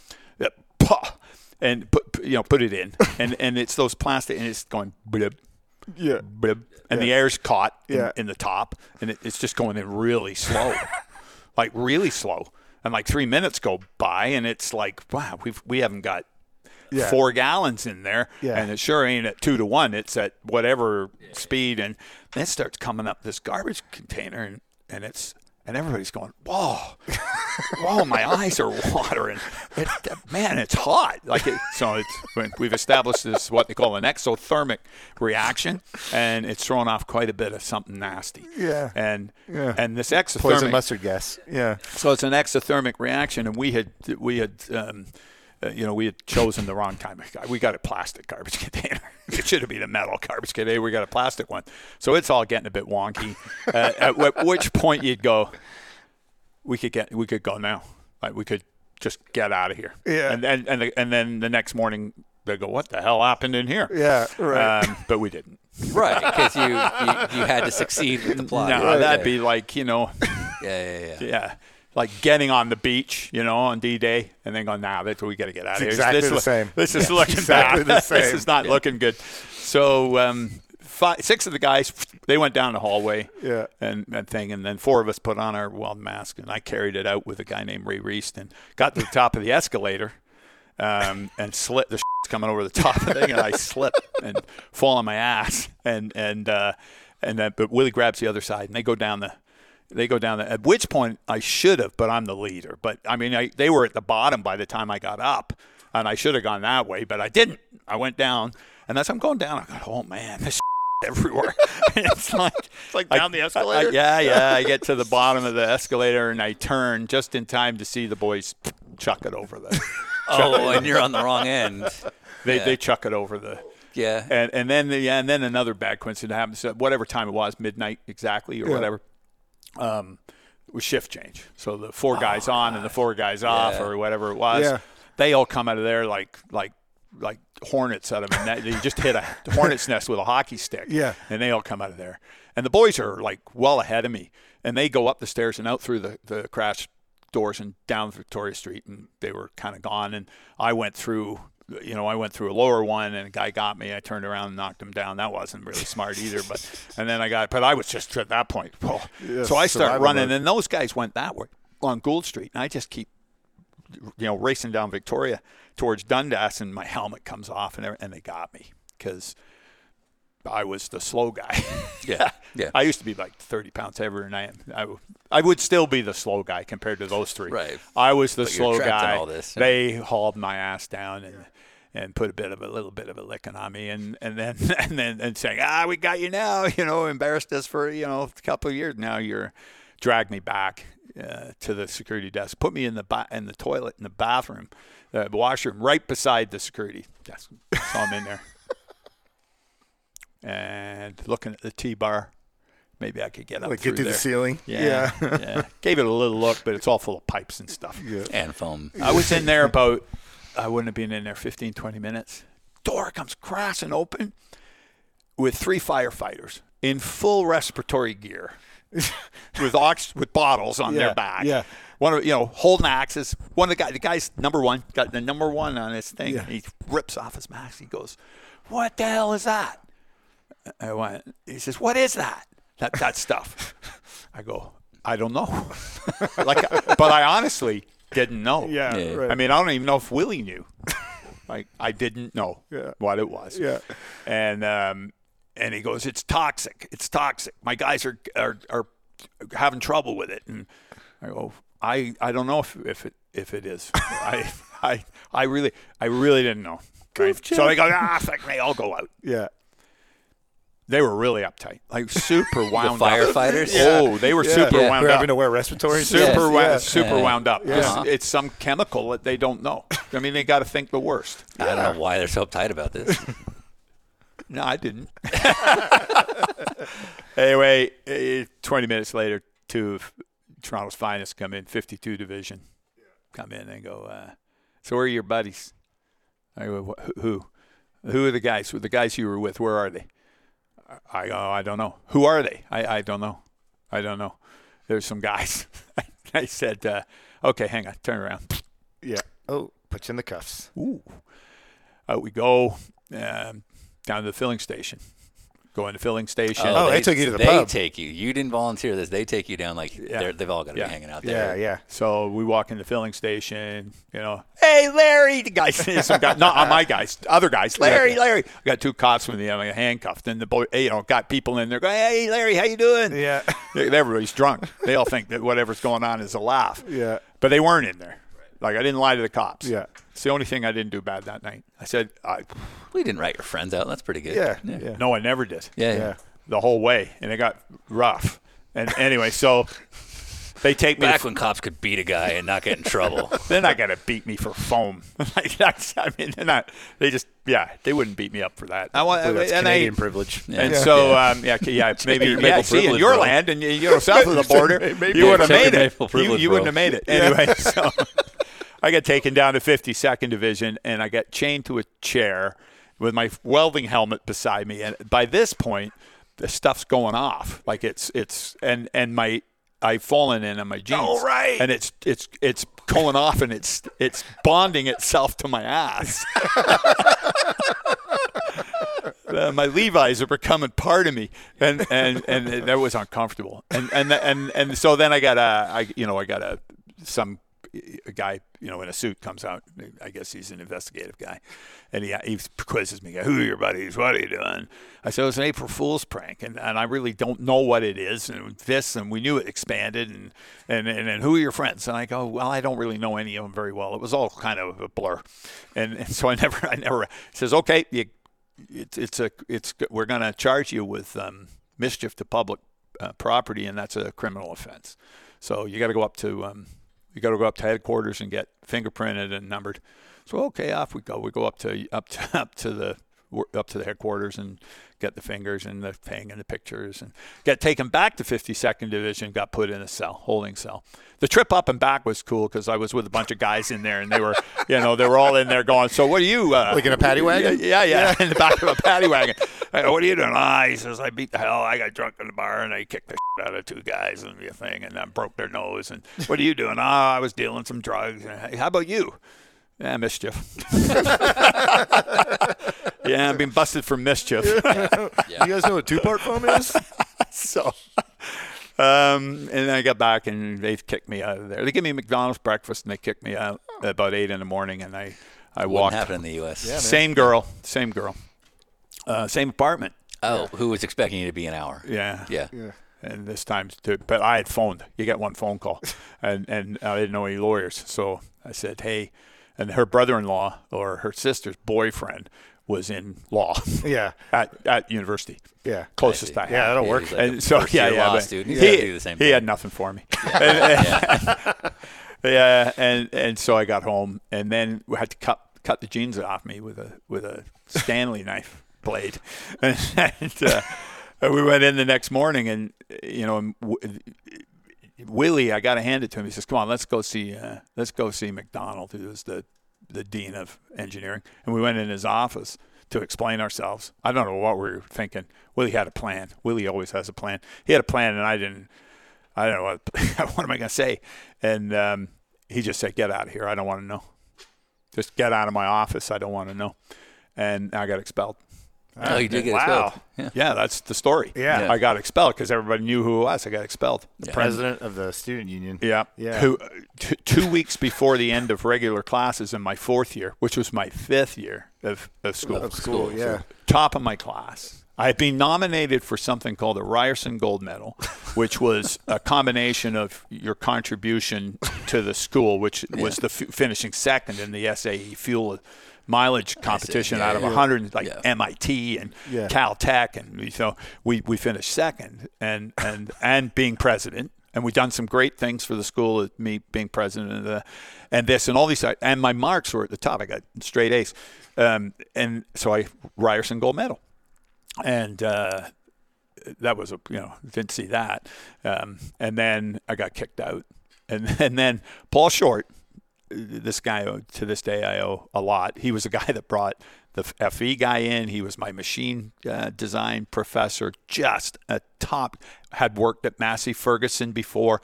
D: and put you know put it in, and and it's those plastic, and it's going blib,
E: Yeah.
D: blib, and the air's caught in,
E: Yeah.
D: in the top, and it, it's just going in really slow, like really slow. And like three minutes go by, and it's like, wow, we've we haven't got
E: Yeah.
D: four gallons in there,
E: Yeah.
D: and it sure ain't at two to one. It's at whatever speed, and then it starts coming up this garbage container, and, and it's and everybody's going, whoa, whoa, my eyes are watering. It, man, it's hot. Like it, so, it's we've established this what they call an exothermic reaction, and it's throwing off quite a bit of something nasty.
E: Yeah.
D: and
E: Yeah.
D: and this exothermic Poison
E: mustard gas. Yeah.
D: so it's an exothermic reaction, and we had we had um, uh, you know we had chosen the wrong time. We got a plastic garbage container. it should have been a metal garbage can. Hey, We got a plastic one, so it's all getting a bit wonky. Uh, at wh- which point you'd go, we could get we could go now. Like we could just get out of here.
E: Yeah.
D: And and and, the, and then the next morning they go, what the hell happened in here?
E: Yeah. Right.
D: Um, but we didn't.
C: Right, because you, you you had to succeed with the plot.
D: no,
C: Yeah,
D: that'd
C: yeah.
D: be like you know.
C: Yeah, yeah, yeah.
D: Yeah. Like getting on the beach, you know, on D Day, and then going, nah, that's what we got to get out of here.
E: exactly
D: this
E: the
D: look-
E: same.
D: This is
E: Yeah.
D: looking
E: Exactly
D: bad. this is not looking good. So, um, five, six of the guys, they went down the hallway
E: Yeah.
D: and and thing, and then four of us put on our weld mask, and I carried it out with a guy named Ray Reist, and got to the top of the escalator, um, and slipped. The shit's coming over the top of the thing, and I slip and fall on my ass, and and uh, and then but Willie grabs the other side, and they go down the. They go down the. At which point I should have, but I'm the leader. But I mean, I, they were at the bottom by the time I got up, and I should have gone that way, but I didn't. I went down, and as I'm going down, I go, "Oh man, this everywhere." it's like it's
E: like down the escalator?
D: yeah, yeah. I get to the bottom of the escalator and I turn just in time to see the boys chuck it over the.
C: Oh, and you're on the wrong end.
D: They
C: Yeah.
D: they chuck it over the.
C: Yeah.
D: And and then the, and then another bad coincidence happens. At whatever time it was, midnight exactly or
E: Yeah.
D: whatever. Um, was shift change. So the four guys on and the four guys off
C: Yeah.
D: or whatever it was.
E: Yeah.
D: They all come out of there like like like hornets out of a net. They just hit a hornet's nest with a hockey stick.
E: Yeah.
D: And they all come out of there. And the boys are like well ahead of me. And they go up the stairs and out through the, the crash doors and down Victoria Street and they were kind of gone. And I went through you know, I went through a lower one and a guy got me. I turned around and knocked him down. That wasn't really smart either. But and then I got, but I was just at that point. Whoa. Oh.
E: Yeah,
D: so I start running,
E: mode.
D: and those guys went that way on Gould Street, and I just keep, you know, racing down Victoria towards Dundas, and my helmet comes off, and and they got me because I was the slow guy.
C: Yeah. Yeah.
D: I used to be like 30 pounds heavier and I am. I, I would still be the slow guy compared to those three.
C: Right.
D: I was the
C: But
D: slow guy.
C: all this.
D: They hauled my ass down and and put a bit of a little bit of a licking on me and, and then and then and saying, Ah, we got you now, you know, embarrassed us for, you know, a couple of years. Now you're drag me back uh, to the security desk, put me in the ba- in the toilet in the bathroom, uh, the washroom right beside the security desk. So I'm in there. And looking at the T bar, maybe I could get up
E: Like
D: through
E: get to
D: there.
E: the ceiling.
D: Yeah, yeah. Gave it a little look, but it's all full of pipes and stuff.
E: Yeah.
C: And foam.
D: I was in there about, I wouldn't have been in there 15, 20 minutes. Door comes crashing open with three firefighters in full respiratory gear with ox with bottles on
E: Yeah,
D: their back.
E: yeah.
D: One of you know holding axes. One of the guy, the guy's number one, got the number one on his thing.
E: Yeah.
D: He rips off his mask. He goes, "What the hell is that?" I went. He says, "What is that? That that stuff?" I go, "I don't know." like, but I honestly didn't know.
E: Yeah,
C: Yeah.
E: right.
D: I mean, I don't even know if Willie knew. like, I didn't know
E: Yeah.
D: what it was.
E: Yeah.
D: And um, and he goes, "It's toxic. It's toxic. My guys are are, are having trouble with it." And I go, "I, I don't know if, if it if it is. I I I really I really didn't know." Right? So they go, "Ah, fuck me, I'll go out."
E: yeah.
D: They were really uptight, like super wound up.
C: firefighters?
D: Oh, they were super
C: Yeah.
D: wound
E: We're
D: up.
E: having to wear respiratory.
D: super
C: Yes.
D: wound,
E: Yeah.
D: super
C: Yeah.
D: wound up. It's-
C: Uh-huh.
D: It's, some chemical that they don't know. I mean, they got to think the worst.
C: I don't know why they're so uptight about this.
D: No, I didn't. anyway, eh, 20 minutes later, two of Toronto's finest come in, 52 division, come in and go, uh, so where are your buddies? I go, "Wh- who? Who are the guys? Who- The guys you were with, where are they? I I don't know. Who are they? I, I don't know. I don't know. There's some guys. I said, uh, okay, hang on, turn around.
E: Yeah. Oh, put you in the cuffs.
D: Ooh. Out we go um, down to the filling station. Go in the filling station.
E: Oh, they took you to the
C: they
E: pub.
C: take you. You didn't volunteer this. They take you down like they're, they've all got to
D: Yeah.
C: be hanging out there.
E: yeah. Yeah.
D: So we walk in the filling station, you know, hey, Larry, the guy, some guy, not on my guys, other guys, Larry, Larry. I got two cops with me, I'm like, handcuffed, and the boy, you know, got people in there going, hey, Larry, how you doing?
E: Yeah.
D: Everybody's drunk. They all think that whatever's going on is a laugh.
E: Yeah.
D: But they weren't in there. Like, I didn't lie to the cops.
E: Yeah.
D: It's the only thing I didn't do bad that night. I said, I,
C: We didn't write your friends out. That's pretty good.
E: Yeah. Yeah.
D: no, I never did.
C: Yeah.
E: Yeah.
D: The whole way. And it got rough. And anyway, so they take me to
C: Back when cops could beat a guy and not get in trouble.
D: They're not gonna beat me for foam. like that's, I mean, they're not. They just, yeah, they wouldn't beat me up for that. I want,
E: Well, that's
D: and
E: Canadian
D: I,
E: privilege.
D: and
C: Yeah.
D: so, um, yeah, yeah, maybe,
C: your
D: yeah, see, in your
C: bro.
D: land and you, you know, south of the border,
E: Maybe
D: you would have
C: check your
D: made it.
C: maple
D: You,
C: privilege,
D: you
C: bro.
D: wouldn't have made it anyway. So, I got taken down to 52nd Division, and I got chained to a chair with my welding helmet beside me. And by this point, the stuff's going off. Like it's it's and and my I've fallen in on my jeans.
E: Oh, right.
D: And it's it's it's going off and it's it's bonding itself to my ass. Uh, my Levi's are becoming part of me, and and and that was uncomfortable. And and and and so then I got a, I you know I got a some a guy you know in a suit comes out. I guess he's an investigative guy, and he he quizzes me. Who are your buddies? What are you doing? I said it was an April Fool's prank, and, and I really don't know what it is. And this, and we knew it expanded, and and and, and who are your friends? And I go, well, I don't really know any of them very well. It was all kind of a blur, and, and so I never I never says okay you it's it's a it's we're going to charge you with um, mischief to public uh, property, and that's a criminal offense. So you got to go up to um, you got to go up to headquarters and get fingerprinted and numbered. So okay, off we go. We go up to up to up to the up to the headquarters and get the fingers and the thing and the pictures and get taken back to 52nd Division. Got put in a cell, holding cell. The trip up and back was cool because I was with a bunch of guys in there and they were, you know, they were all in there going. So what are you? Uh,
E: Like in a paddy wagon?
D: Yeah, yeah, in the back of a paddy wagon. Go, what are you doing? Ah, he says, I beat the hell. I got drunk in the bar and I kicked the shit out of two guys and the thing and then broke their nose. And what are you doing? Ah, I was dealing some drugs. And, How about you? Yeah, mischief. yeah, I'm being busted for mischief.
E: You guys know what two part foam is?
D: so, um, and then I got back and they kicked me out of there. They give me McDonald's breakfast and they kicked me out about eight in the morning. And I, I
C: Wouldn't
D: walked.
C: happen in the U.S.
D: Same girl, same girl, uh, same apartment.
C: Oh, who was expecting you to be an hour?
D: Yeah.
C: Yeah.
E: Yeah.
D: And this time, too, but I had phoned. You get one phone call, and and I didn't know any lawyers, so I said, "Hey," and her brother-in-law or her sister's boyfriend was in law
E: Yeah.
D: at at university,
E: Yeah.
D: closest I,
C: see.
D: had.
E: Yeah, that'll
C: Yeah,
E: work.
C: he's like
D: and so yeah,
C: year
D: yeah,
C: law
D: but
C: student. He's
D: he,
C: gotta do the same
D: he
C: thing.
D: had nothing for me. and, yeah, and and so I got home, and then we had to cut cut the jeans off me with a with a Stanley knife blade, and, and, uh, and we went in the next morning, and you know. Willie, I got to hand it to him. He says, "Come on, let's go see, uh, let's go see McDonald, who was the the dean of engineering." And we went in his office to explain ourselves. I don't know what we were thinking. Willie had a plan. Willie always has a plan. He had a plan, and I didn't. I don't know what. what am I going to say? And um, he just said, "Get out of here. I don't want to know. Just get out of my office. I don't want to know." And I got expelled.
C: Oh, you did get
E: Wow.
C: expelled. Yeah.
D: Yeah, that's the story.
E: Yeah.
C: Yeah.
D: I got expelled because everybody knew who I was. I got expelled.
C: Yeah.
E: President of the student union.
D: Yeah.
E: Yeah.
D: Who, t- two weeks before the end of regular classes in my fourth year, which was my fifth year of, of school.
E: Of school, yeah.
D: Top of my class. I had been nominated for something called the Ryerson Gold Medal, which was a combination of your contribution to the school, which was the f- finishing second in the SAE fuel mileage competition
C: yeah,
D: out of
C: yeah.
D: 100, like
C: Yeah.
D: MIT and. Caltech, and so we, we finished second, and and and being president, and we've done some great things for the school. Me being president, and the, and this and all these, and my marks were at the top. I got straight A's, um, and so I Ryerson gold medal, and. Uh, that was a you know didn't see that, um, and then I got kicked out, and and then Paul Short, this guy uh, to this day I owe a lot. He was the guy that brought the FE guy in. He was my machine uh, design professor, just a top. Had worked at Massey Ferguson before,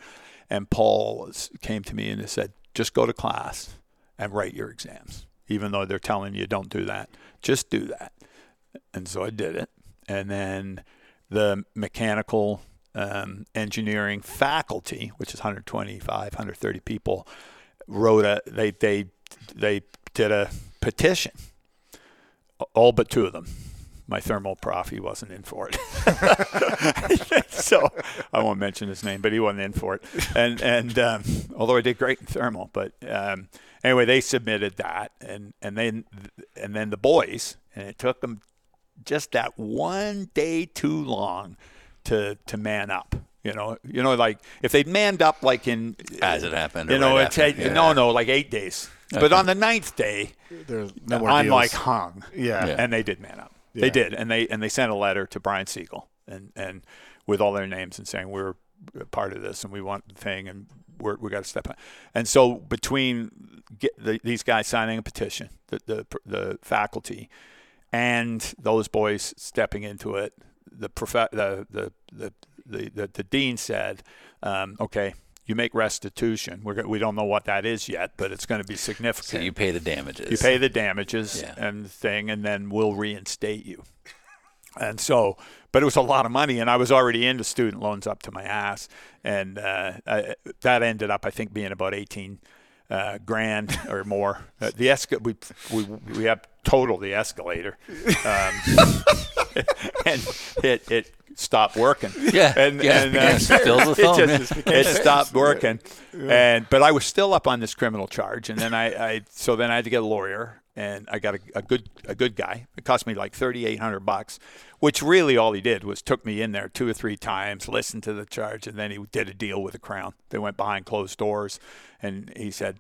D: and Paul came to me and said, "Just go to class and write your exams, even though they're telling you don't do that. Just do that." And so I did it, and then the mechanical um, engineering faculty, which is 125, 130 people, wrote a they they they did a petition. All but two of them. My thermal prof, he wasn't in for it. so I won't mention his name, but he wasn't in for it. And and um, although I did great in thermal, but um, anyway, they submitted that, and and then and then the boys, and it took them just that one day too long to to man up. You know, you know, like if they'd manned up like in
C: As it happened,
D: You know,
C: right
D: it's
C: after,
D: had-
C: yeah.
D: no, no, like eight days. But on the ninth day,
E: There's no more
D: I'm
E: deals.
D: like hung.
E: yeah.
C: Yeah.
D: and they did man up.
E: Yeah.
D: They did, and they and they sent a letter to Brian Segal and and with all their names and saying we're part of this and we want the thing and we're, we got to step up. And so between get the, these guys signing a petition, the, the the faculty, and those boys stepping into it, the prof- the, the, the the the the dean said, um, okay. You make restitution. We're, we don't know what that is yet, but it's going to be significant.
C: So you pay the damages.
D: You pay the damages
C: Yeah.
D: and thing, and then we'll reinstate you. And so, but it was a lot of money, and I was already into student loans up to my ass, and uh, I, that ended up, I think, being about eighteen uh, grand or more. Uh, the esca- we we we have total the escalator, um, and it it stopped working.
C: Yeah,
D: and
C: yeah,
D: and
C: yeah,
D: uh,
C: fills with
D: it just-
C: yeah.
D: it stopped working, and but I was still up on this criminal charge, and then I, I so then I had to get a lawyer, and I got a, a good a good guy. It cost me like thirty eight hundred bucks, which really all he did was took me in there two or three times, listened to the charge, and then he did a deal with the crown. They went behind closed doors, and he said,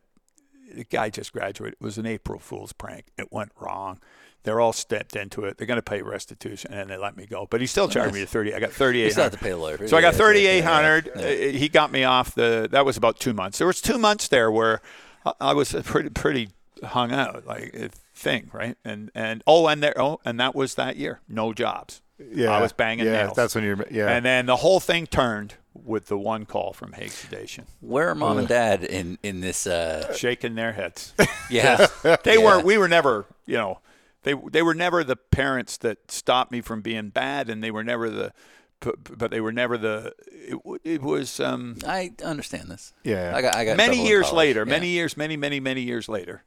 D: the guy just graduated. It was an April Fool's prank. It went wrong. They're all stepped into it. They're going to pay restitution, and they let me go. But he still charged me to thirty. I got thirty
C: You
D: eight
C: still have
D: hundred.
C: to pay the lawyer.
D: So I got
C: Yeah,
D: thirty
C: yeah,
D: eight
C: yeah,
D: hundred.
C: yeah.
D: Uh, He got me off the. That was about two months. There was two months there where I- I was pretty pretty hung out, like a thing, right? And and oh, and there oh, and that was that year. No jobs.
E: Yeah.
D: I was banging
E: yeah,
D: nails.
E: That's when you're. Yeah.
D: And then the whole thing turned with the one call from Hague Sedation,
C: Where are mom and dad in in this? Uh,
D: shaking their heads.
C: yeah,
D: they
C: Yeah.
D: weren't. We were never. You know, they they were never the parents that stopped me from being bad, and they were never the. But, but they were never the. It, it was. Um,
C: I understand this.
E: Yeah.
C: I got. I got
D: many years later,
C: Yeah.
D: many years, many, many, many years later,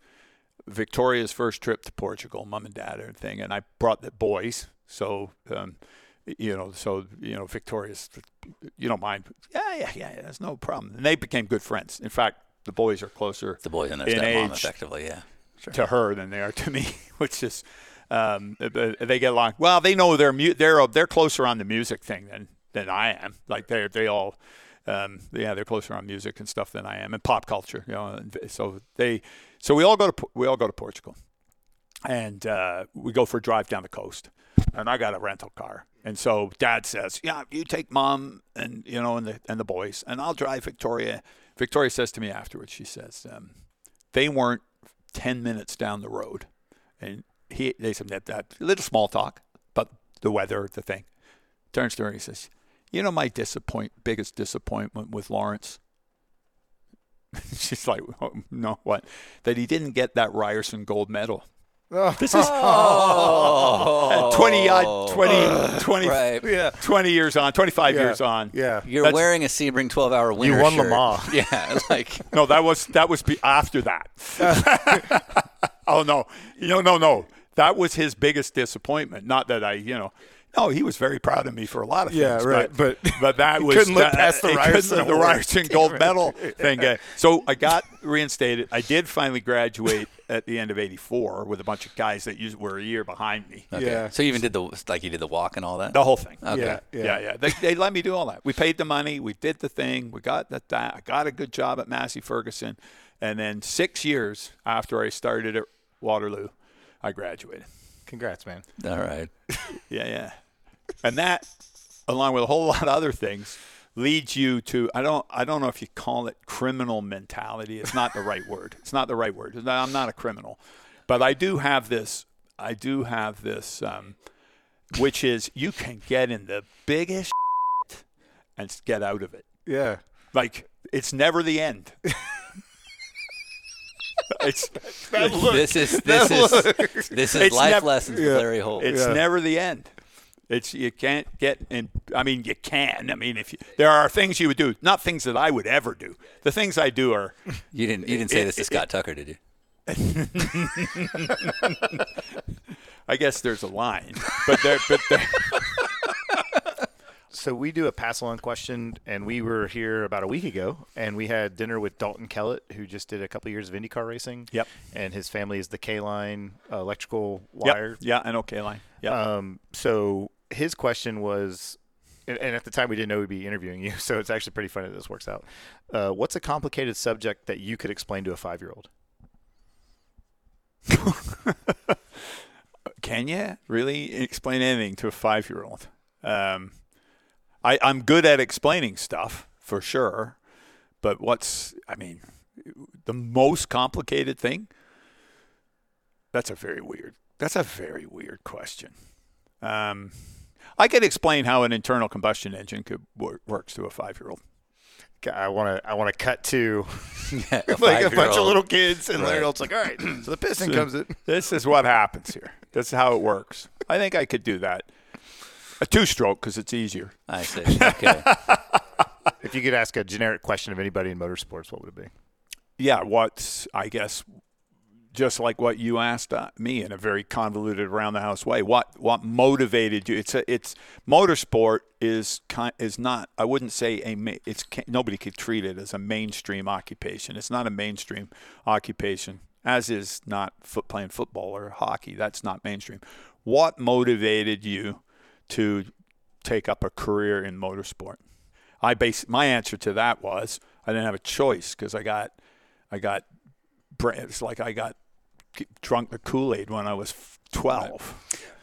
D: Victoria's first trip to Portugal, mom and dad and thing, and I brought the boys. So, um, you know, so you know, Victoria's, you don't mind? Yeah, yeah, yeah, yeah. There's no problem. And they became good friends. In fact, the boys are closer
C: The boys and their
D: in
C: stepmom,
D: age
C: effectively. Yeah.
D: To her than they are to me, which is um, they get along. Well, they know they're mu- they're they're closer on the music thing than than I am. Like they they all. Um, yeah, they're closer on music and stuff than I am, and pop culture. You know, so they, so we all go to we all go to Portugal, and uh, we go for a drive down the coast. And I got a rental car, and so Dad says, "Yeah, you take Mom and you know and the and the boys, and I'll drive Victoria." Victoria says to me afterwards, she says, um, "They weren't 10 minutes down the road and he they said that, that little small talk, but the weather, the thing. Turns to her, he says, "You know my disappoint biggest disappointment with Lawrence." She's like, oh, "No, what? That he didn't get that Ryerson gold medal." Oh. This is
A: Oh.
D: 20 odd 20 20
C: Right.
E: Yeah.
D: 20 years on, 25
E: Yeah.
D: years on.
E: Yeah.
C: You're
D: That's-
C: wearing a Sebring 12 hour winner.
E: You won Le
C: shirt.
E: Mans.
C: Yeah, like
D: No, that was that was be- after that. oh no, no, no, no. That was his biggest disappointment. Not that I, you know, no, he was very proud of me for a lot of things.
E: Yeah, right,
D: But
E: but
D: but that
E: he
D: was
E: couldn't look past the
D: he couldn't
E: Ryerson
D: the. Ryerson gold medal thing. So I got reinstated. I did finally graduate at the end of '84 with a bunch of guys that used, were a year behind me.
C: okay.
E: Yeah.
C: So you even did the like you did the walk and all that.
D: The whole thing.
C: Okay.
E: Yeah.
D: Yeah, yeah. They, they let me do all that. We paid the money. We did the thing. We got that. that. I got a good job at Massey Ferguson, and then six years after I started at Waterloo, I graduated.
E: Congrats, man.
C: All right.
D: Yeah, yeah. And that, along with a whole lot of other things, leads you to I don't I don't know if you call it criminal mentality. It's not the right word. It's not the right word. I'm not a criminal, but I do have this. I do have this, um, which is you can get in the biggest and get out of it.
E: Yeah.
D: Like it's never the end. it's
C: this is this is this is
D: It's
C: life
D: nev-
C: lessons with Larry Holt.
D: It's
E: Yeah.
D: never the end. It's you can't get in. I mean, you can. I mean, if you, there are things you would do, not things that I would ever do. The things I do are.
C: you didn't you didn't say
D: it-
C: this to
D: it-
C: Scott Tucker, did you?
D: I guess there's a line, but there, but there,
E: So we do a pass along question, and we were here about a week ago, and we had dinner with Dalton Kellett, who just did a couple years of IndyCar racing.
D: Yep.
E: And his family is the K line uh, electrical
D: yep,
E: wire.
D: yeah, I know K line. Yeah,
E: Um, so his question was, and, and at the time we didn't know we'd be interviewing you, so it's actually pretty funny that this works out. Uh, what's a complicated subject that you could explain to a five year old?
D: can you really explain anything to a five-year-old? Um, I, I'm good at explaining stuff for sure, but what's I mean, the most complicated thing? That's a very weird. That's a very weird question. Um, I could explain how an internal combustion engine could wor- works to a five-year-old.
E: I want to I want to cut to
C: Yeah, a
E: like a bunch of little kids, and Larry
C: Right.
E: Holt's like, all right, so the piston comes in.
D: This is what happens here. This is how it works. I think I could do that. A two-stroke because it's easier.
C: I see. Okay.
E: If you could ask a generic question of anybody in motorsports, what would it be?
D: yeah, what's I guess just like what you asked uh, me in a very convoluted around the house way. What what motivated you? It's a, it's motorsport is kind is not. I wouldn't say a it's nobody could treat it as a mainstream occupation. It's not a mainstream occupation. As is not foot playing football or hockey. That's not mainstream. What motivated you to take up a career in motorsport? I base my answer to that was I didn't have a choice because I got I got it's like I got drunk the Kool Aid when I was f- twelve.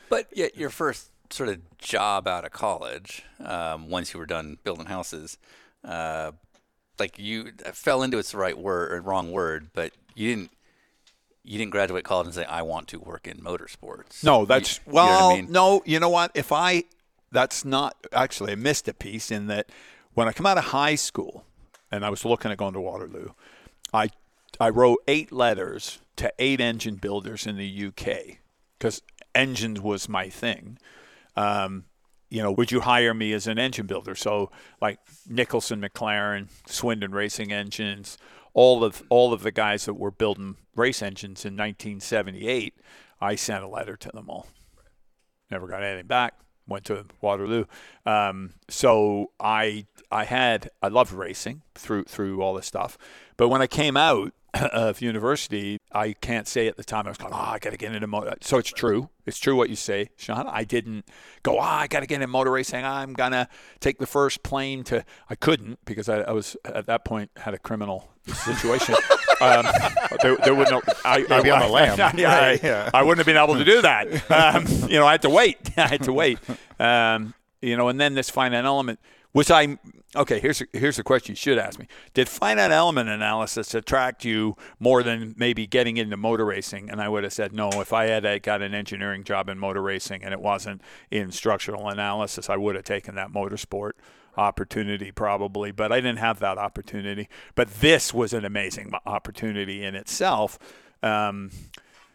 C: But yet, your first sort of job out of college, um, once you were done building houses, uh, like you fell into it's the right word or wrong word, but you didn't. You didn't graduate college and say, "I want to work in motorsports."
D: No, that's
C: You- you know
D: well,
C: I mean?
D: no. You know what? If I that's not actually I missed a piece in that when I come out of high school and I was looking at going to Waterloo, I I wrote eight letters to eight engine builders in the UK because engines was my thing. Um, you know, would you hire me as an engine builder? So like Nicholson, McLaren, Swindon Racing Engines, all of all of the guys that were building race engines in 1978, I sent a letter to them all. Never got anything back. Went to Waterloo. Um, so I I had I loved racing through through all this stuff. But when I came out of university, I can't say at the time I was going, oh, I got to get into motor. So it's true. It's true what you say, Sean. I didn't go, oh, I got to get into motor racing. I'm gonna take the first plane to. I couldn't because I, I was at that point had a criminal situation. um, there, there would no. I,
E: be on the lam.
D: yeah, I,
E: Right, yeah.
D: I wouldn't have been able to do that. Um, you know, I had to wait. I had to wait. Um, you know, and then this finite element Was I okay? Here's here's a question you should ask me. Did finite element analysis attract you more than maybe getting into motor racing? And I would have said no. If I had got an engineering job in motor racing and it wasn't in structural analysis, I would have taken that motorsport opportunity probably. But I didn't have that opportunity. But this was an amazing opportunity in itself. Um,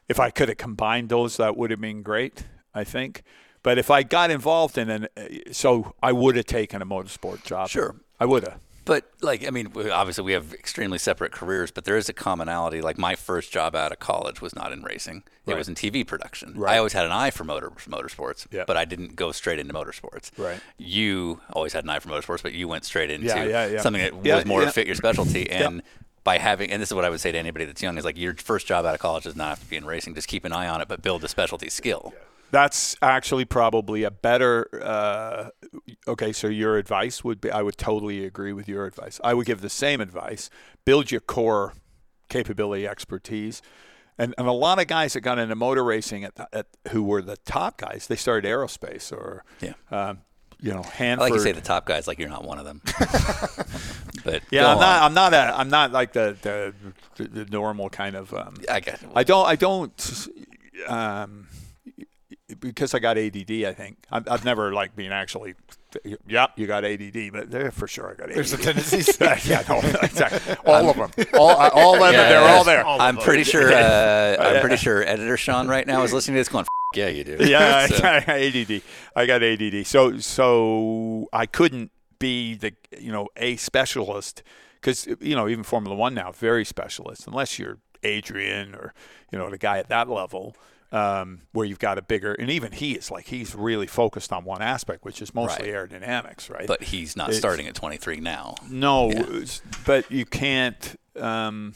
D: if I could have combined those, that would have been great. I think. But if I got involved in an, uh, so I would have taken a motorsport job.
C: Sure.
D: I would have.
C: But like, I mean, obviously we have extremely separate careers, but there is a commonality. Like my first job out of college was not in racing; it
D: Right.
C: was in TV production.
D: Right.
C: I always had an eye for motor motorsports, but I didn't go straight into motorsports.
D: Right.
C: You always had an eye for motorsports, but you went straight into
D: Yeah, yeah, yeah.
C: something that was more fit your specialty. And by having, and this is what I would say to anybody that's young, is like your first job out of college does not have to be in racing. Just keep an eye on it, but build a specialty skill.
D: That's actually probably a better. Uh, okay, so your advice would be I would totally agree with your advice. I would give the same advice build your core capability, expertise. And, and a lot of guys that got into motor racing at, at who were the top guys, they started aerospace or,
C: Yeah.
D: um, you know,
C: I like you say the top guys, like you're not one of them. but
D: yeah, I'm
C: on.
D: not. I'm not. A, I'm not like the the, the, the normal kind of. Um,
C: I get.
D: I don't. I don't. Um, because I got ADD. I think I've, I've never like been actually. Yep, you got ADD, but there for sure I got ADD.
E: There's the tendencies.
D: yeah, no, exactly. All of them.
E: all, all of them,
C: Yeah,
E: they're
C: yeah.
E: all there.
C: I'm pretty sure. Uh, I'm pretty sure editor Sean right now is listening to this, going, F- "Yeah, you do."
D: Yeah,
C: So-
D: I got ADD. I got ADD. So so I couldn't be the you know a specialist because you know even Formula One now very specialist unless you're Adrian or you know the guy at that level. Um, where you've got a bigger, and even he is like he's really focused on one aspect, which is mostly aerodynamics, right?
C: but he's not
D: It's-
C: starting at 23 now.
D: No,
C: Yeah.
D: but you can't. Um,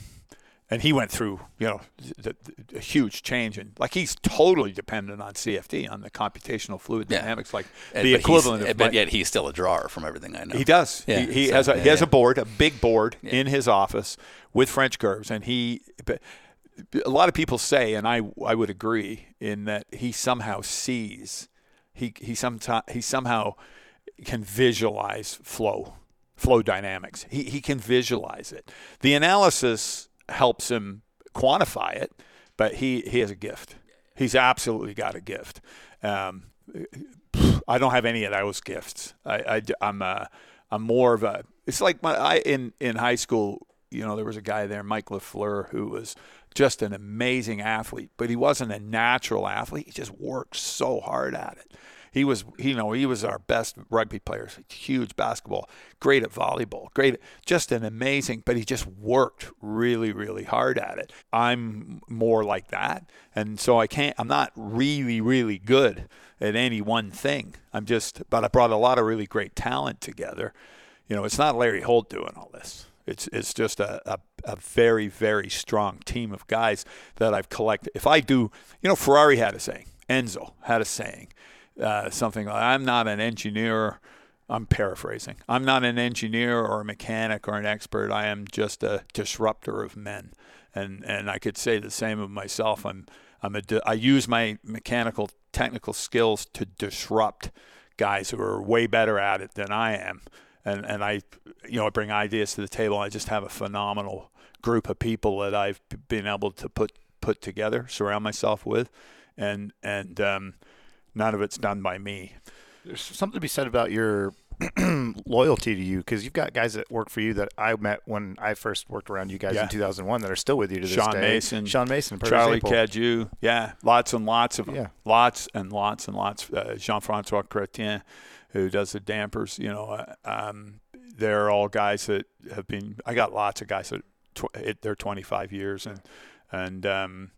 D: and he went through, you know, the, the, a huge change, and like he's totally dependent on CFD, on the computational fluid
C: Yeah.
D: dynamics, like
C: And-
D: the equivalent of.
C: But yet he's still a drawer, from everything I know.
D: he does.
C: Yeah,
D: he he
C: so,
D: has a he has a board, a big board in his office with French curves, and he. But a lot of people say, and I I would agree, in that he somehow sees, he he sometime he somehow can visualize flow, flow dynamics. He he can visualize it. The analysis helps him quantify it, but he he has a gift. He's absolutely got a gift. Um, I don't have any of those gifts. I, I am a, I'm more of a. It's like my I in in high school. You know, there was a guy there, Mike Lafleur, who was just an amazing athlete, but he wasn't a natural athlete. He just worked so hard at it. He was, you know, he was our best rugby player. Huge basketball, great at volleyball, great, just an amazing. But he just worked really, really hard at it. I'm more like that, and so I can't. I'm not really, really good at any one thing. I'm just, but I brought a lot of really great talent together. You know, it's not Larry Holt doing all this. It's it's just a, a, a very very strong team of guys that I've collected. If I do, you know, Ferrari had a saying, Enzo had a saying, uh, something like, "I'm not an engineer." I'm paraphrasing. I'm not an engineer or a mechanic or an expert. I am just a disruptor of men, and and I could say the same of myself. I'm I'm a I use my mechanical technical skills to disrupt guys who are way better at it than I am and and I, you know, I bring ideas to the table. I just have a phenomenal group of people that I've been able to put put together, surround myself with, and and um, none of it's done by me.
E: There's something to be said about your loyalty to you because you've got guys that work for you that I met when I first worked around you guys
D: Yeah.
E: in 2001 that are still with you to this
D: Sean
E: day.
D: Mason,
E: Sean Mason,
D: Charlie. Cadieux, yeah, lots and lots of them.
E: Yeah.
D: lots and lots and lots. Uh, Jean-Francois Chrétien, who does the dampers, you know, uh, um, they're all guys that have been. I got lots of guys that tw- it, they're 25 years and and um,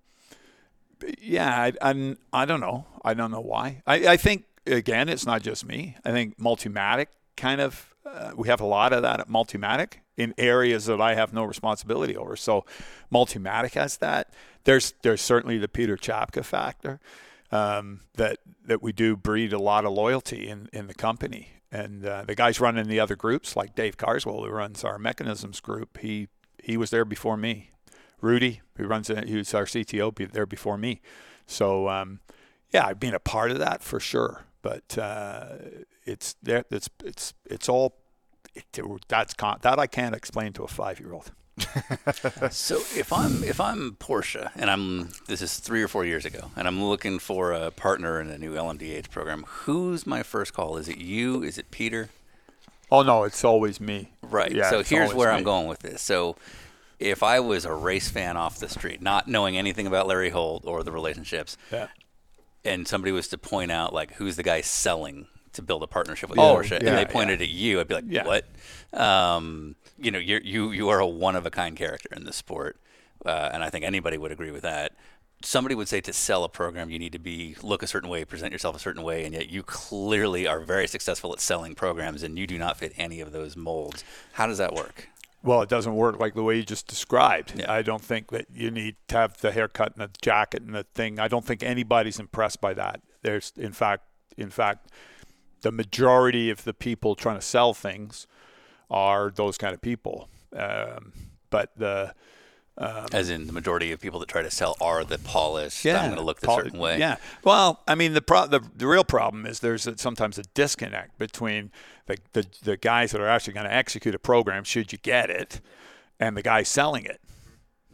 D: yeah, I, I'm I don't know. I don't know why. I, I think again, it's not just me. I think Multimatic kind of uh, we have a lot of that at Multimatic in areas that I have no responsibility over. So Multimatic has that. There's there's certainly the Peter Czapka factor um, that that we do breed a lot of loyalty in in the company. And uh, the guys running the other groups, like Dave Carswell, who runs our mechanisms group, he he was there before me. Rudy, who runs who's our CTO, be there before me. So um, yeah, I've been a part of that for sure. but uh, it's there. It's it's it's all. It, that's that I can't explain to a five year old.
C: So if I'm if I'm Porsche and I'm this is three or four years ago and I'm looking for a partner in a new LMDH program, who's my first call? Is it you? Is it Peter?
D: Oh no, it's always me.
C: Right.
D: Yeah,
C: so here's where
D: me.
C: I'm going with this. So if I was a race fan off the street, not knowing anything about Larry Holt or the relationships,
D: Yeah.
C: and somebody was to point out like who's the guy selling to build a partnership with
D: Oh,
C: Porsche,
D: yeah,
C: and they pointed at you, I'd be like,
D: Yeah.
C: what? Um, you know, you're, you you are a one of a kind character in this sport, uh, and I think anybody would agree with that. Somebody would say to sell a program, you need to be look a certain way, present yourself a certain way, and yet you clearly are very successful at selling programs, and you do not fit any of those molds. How does that work?
D: Well, it doesn't work like the way you just described.
C: Yeah.
D: I don't think that you need to have the haircut and the jacket and the thing. I don't think anybody's impressed by that. There's, in fact, in fact, the majority of the people trying to sell things are those kind of people. Um, but the
C: As in, the majority of people that try to sell are the polished. Yeah, I'm going to look a
D: Paul-
C: certain way.
D: Yeah. Well, I mean, the pro- the, the real problem is there's a, sometimes a disconnect between the, the the guys that are actually going to execute a program, should you get it, and the guy selling it,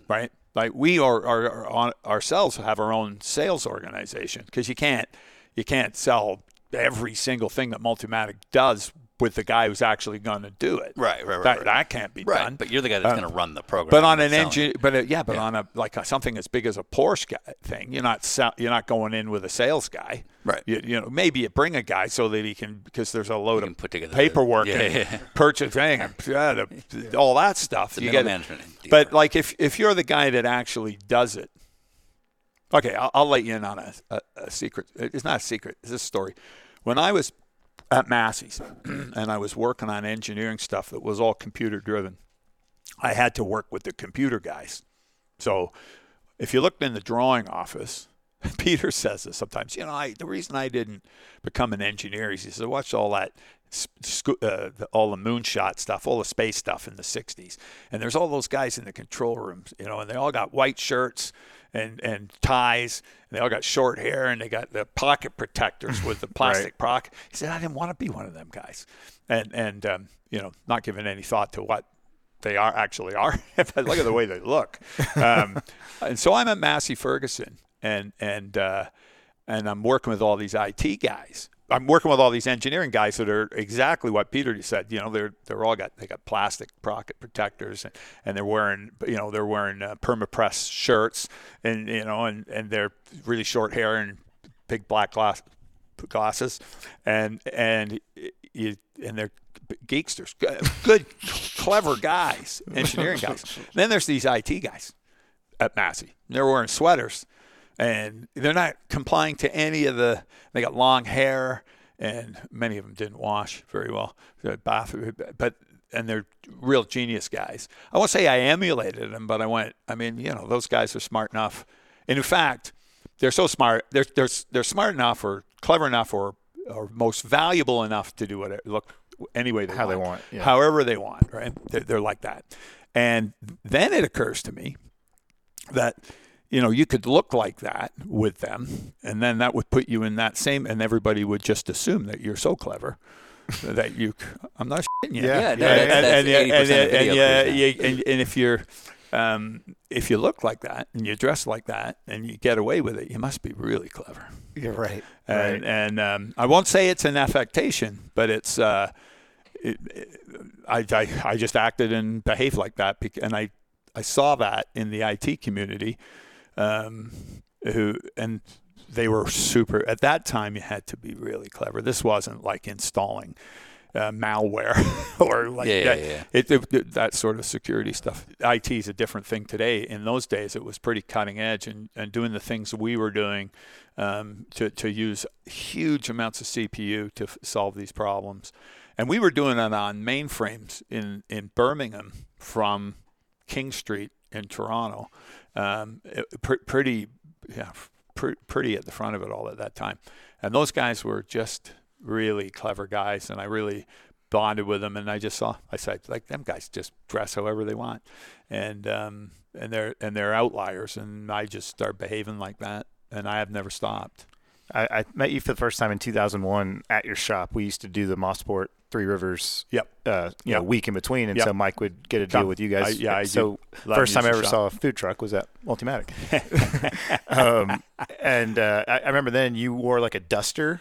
D: right? Like we are, are, are on ourselves have our own sales organization because you can't you can't sell every single thing that Multimatic does with the guy who's actually going to do it.
C: Right, right, right,
D: That,
C: right.
D: that can't be
C: Right,
D: done.
C: but you're the guy that's
D: Uh,
C: going to run the program.
D: But on an engine, but uh, yeah, but
C: Yeah.
D: on a like a, something as big as a Porsche guy thing, you're not sell, you're not going in with a sales guy,
C: Right.
D: You, you know, maybe you bring a guy so that he can because there's a load of
C: put together the-
D: paperwork
C: yeah,
D: and
C: yeah.
D: purchase thing, and, yeah, the, all that stuff.
C: The
D: you get
C: management.
D: But like if if you're the guy that actually does it, okay, I'll, I'll let you in on a, a, a secret. It's not a secret. It's a story. When I was at Massey's and I was working on engineering stuff that was all computer driven, I had to work with the computer guys. So if you looked in the drawing office, Peter says this sometimes. You know, I, the reason I didn't become an engineer is he said, watch all that, uh, all the moonshot stuff, all the space stuff in the '60s, and there's all those guys in the control rooms, you know, and they all got white shirts and and ties, and they all got short hair, and they got the pocket protectors with the plastic pocket. He said, I didn't want to be one of them guys, and and um, you know, not giving any thought to what they are actually are. look at the way they look. Um, and so I'm at Massey Ferguson, and and uh, and I'm working with all these IT guys. I'm working with all these engineering guys that are exactly what Peter just said. You know, they're they're all got they got plastic pocket protectors, and, and they're wearing you know they're wearing uh, permapress shirts, and you know, and and they're really short hair and big black glass glasses, and and you and they're geeksters, good clever guys, engineering guys. then there's these IT guys at Massey. They're wearing sweaters, and they're not complying to any of the. They got long hair, and many of them didn't wash very well. But and they're real genius guys. I won't say I emulated them, but I went. I mean, you know, those guys are smart enough. And in fact, they're so smart. They're they're they're smart enough, or clever enough, or or most valuable enough to do what look any way they
E: How
D: want,
E: they want, yeah.
D: however they want. Right? They're, they're like that. And then it occurs to me that you know you could look like that with them and then that would put you in that same and everybody would just assume that you're so clever that you i'm not shitting you.
E: Yeah,
C: yeah, no,
E: yeah,
C: that's,
D: and,
C: that's
D: and, and,
C: 80% of
D: and, yeah, yeah, and, and if you're um, if you look like that and you dress like that and you get away with it you must be really clever.
E: You're right.
D: and and um, I won't say it's an affectation, but it's uh, it, it- I, I I just acted and behaved like that, and I I saw that in the IT community, um, who and they were super. At that time, you had to be really clever. This wasn't like installing. Uh, malware or like
C: Yeah, yeah,
D: that,
C: yeah.
D: It, it- that sort of security stuff. IT is a different thing today. In those days, it was pretty cutting edge and, and doing the things we were doing um, to, to use huge amounts of CPU to f- solve these problems. And we were doing it on mainframes in, in Birmingham from King Street in Toronto. Um, pr- pretty, yeah, pr- pretty at the front of it all at that time. And those guys were just really clever guys, and I really bonded with them. And I just saw, I said, like them guys just dress however they want, and um, and they're and they're outliers, and I just start behaving like that, and I have never stopped.
E: I, I met you for the first time in 2001 at your shop. We used to do the Mosport Three Rivers.
D: Yep.
E: Uh, you know, week in between, and
D: Yep.
E: so Mike would get a deal with you guys.
D: I- yeah, I
E: so
D: love
E: first time I ever
D: shop.
E: saw a food truck was at Multimatic. um, and uh, I, I remember then you wore like a duster,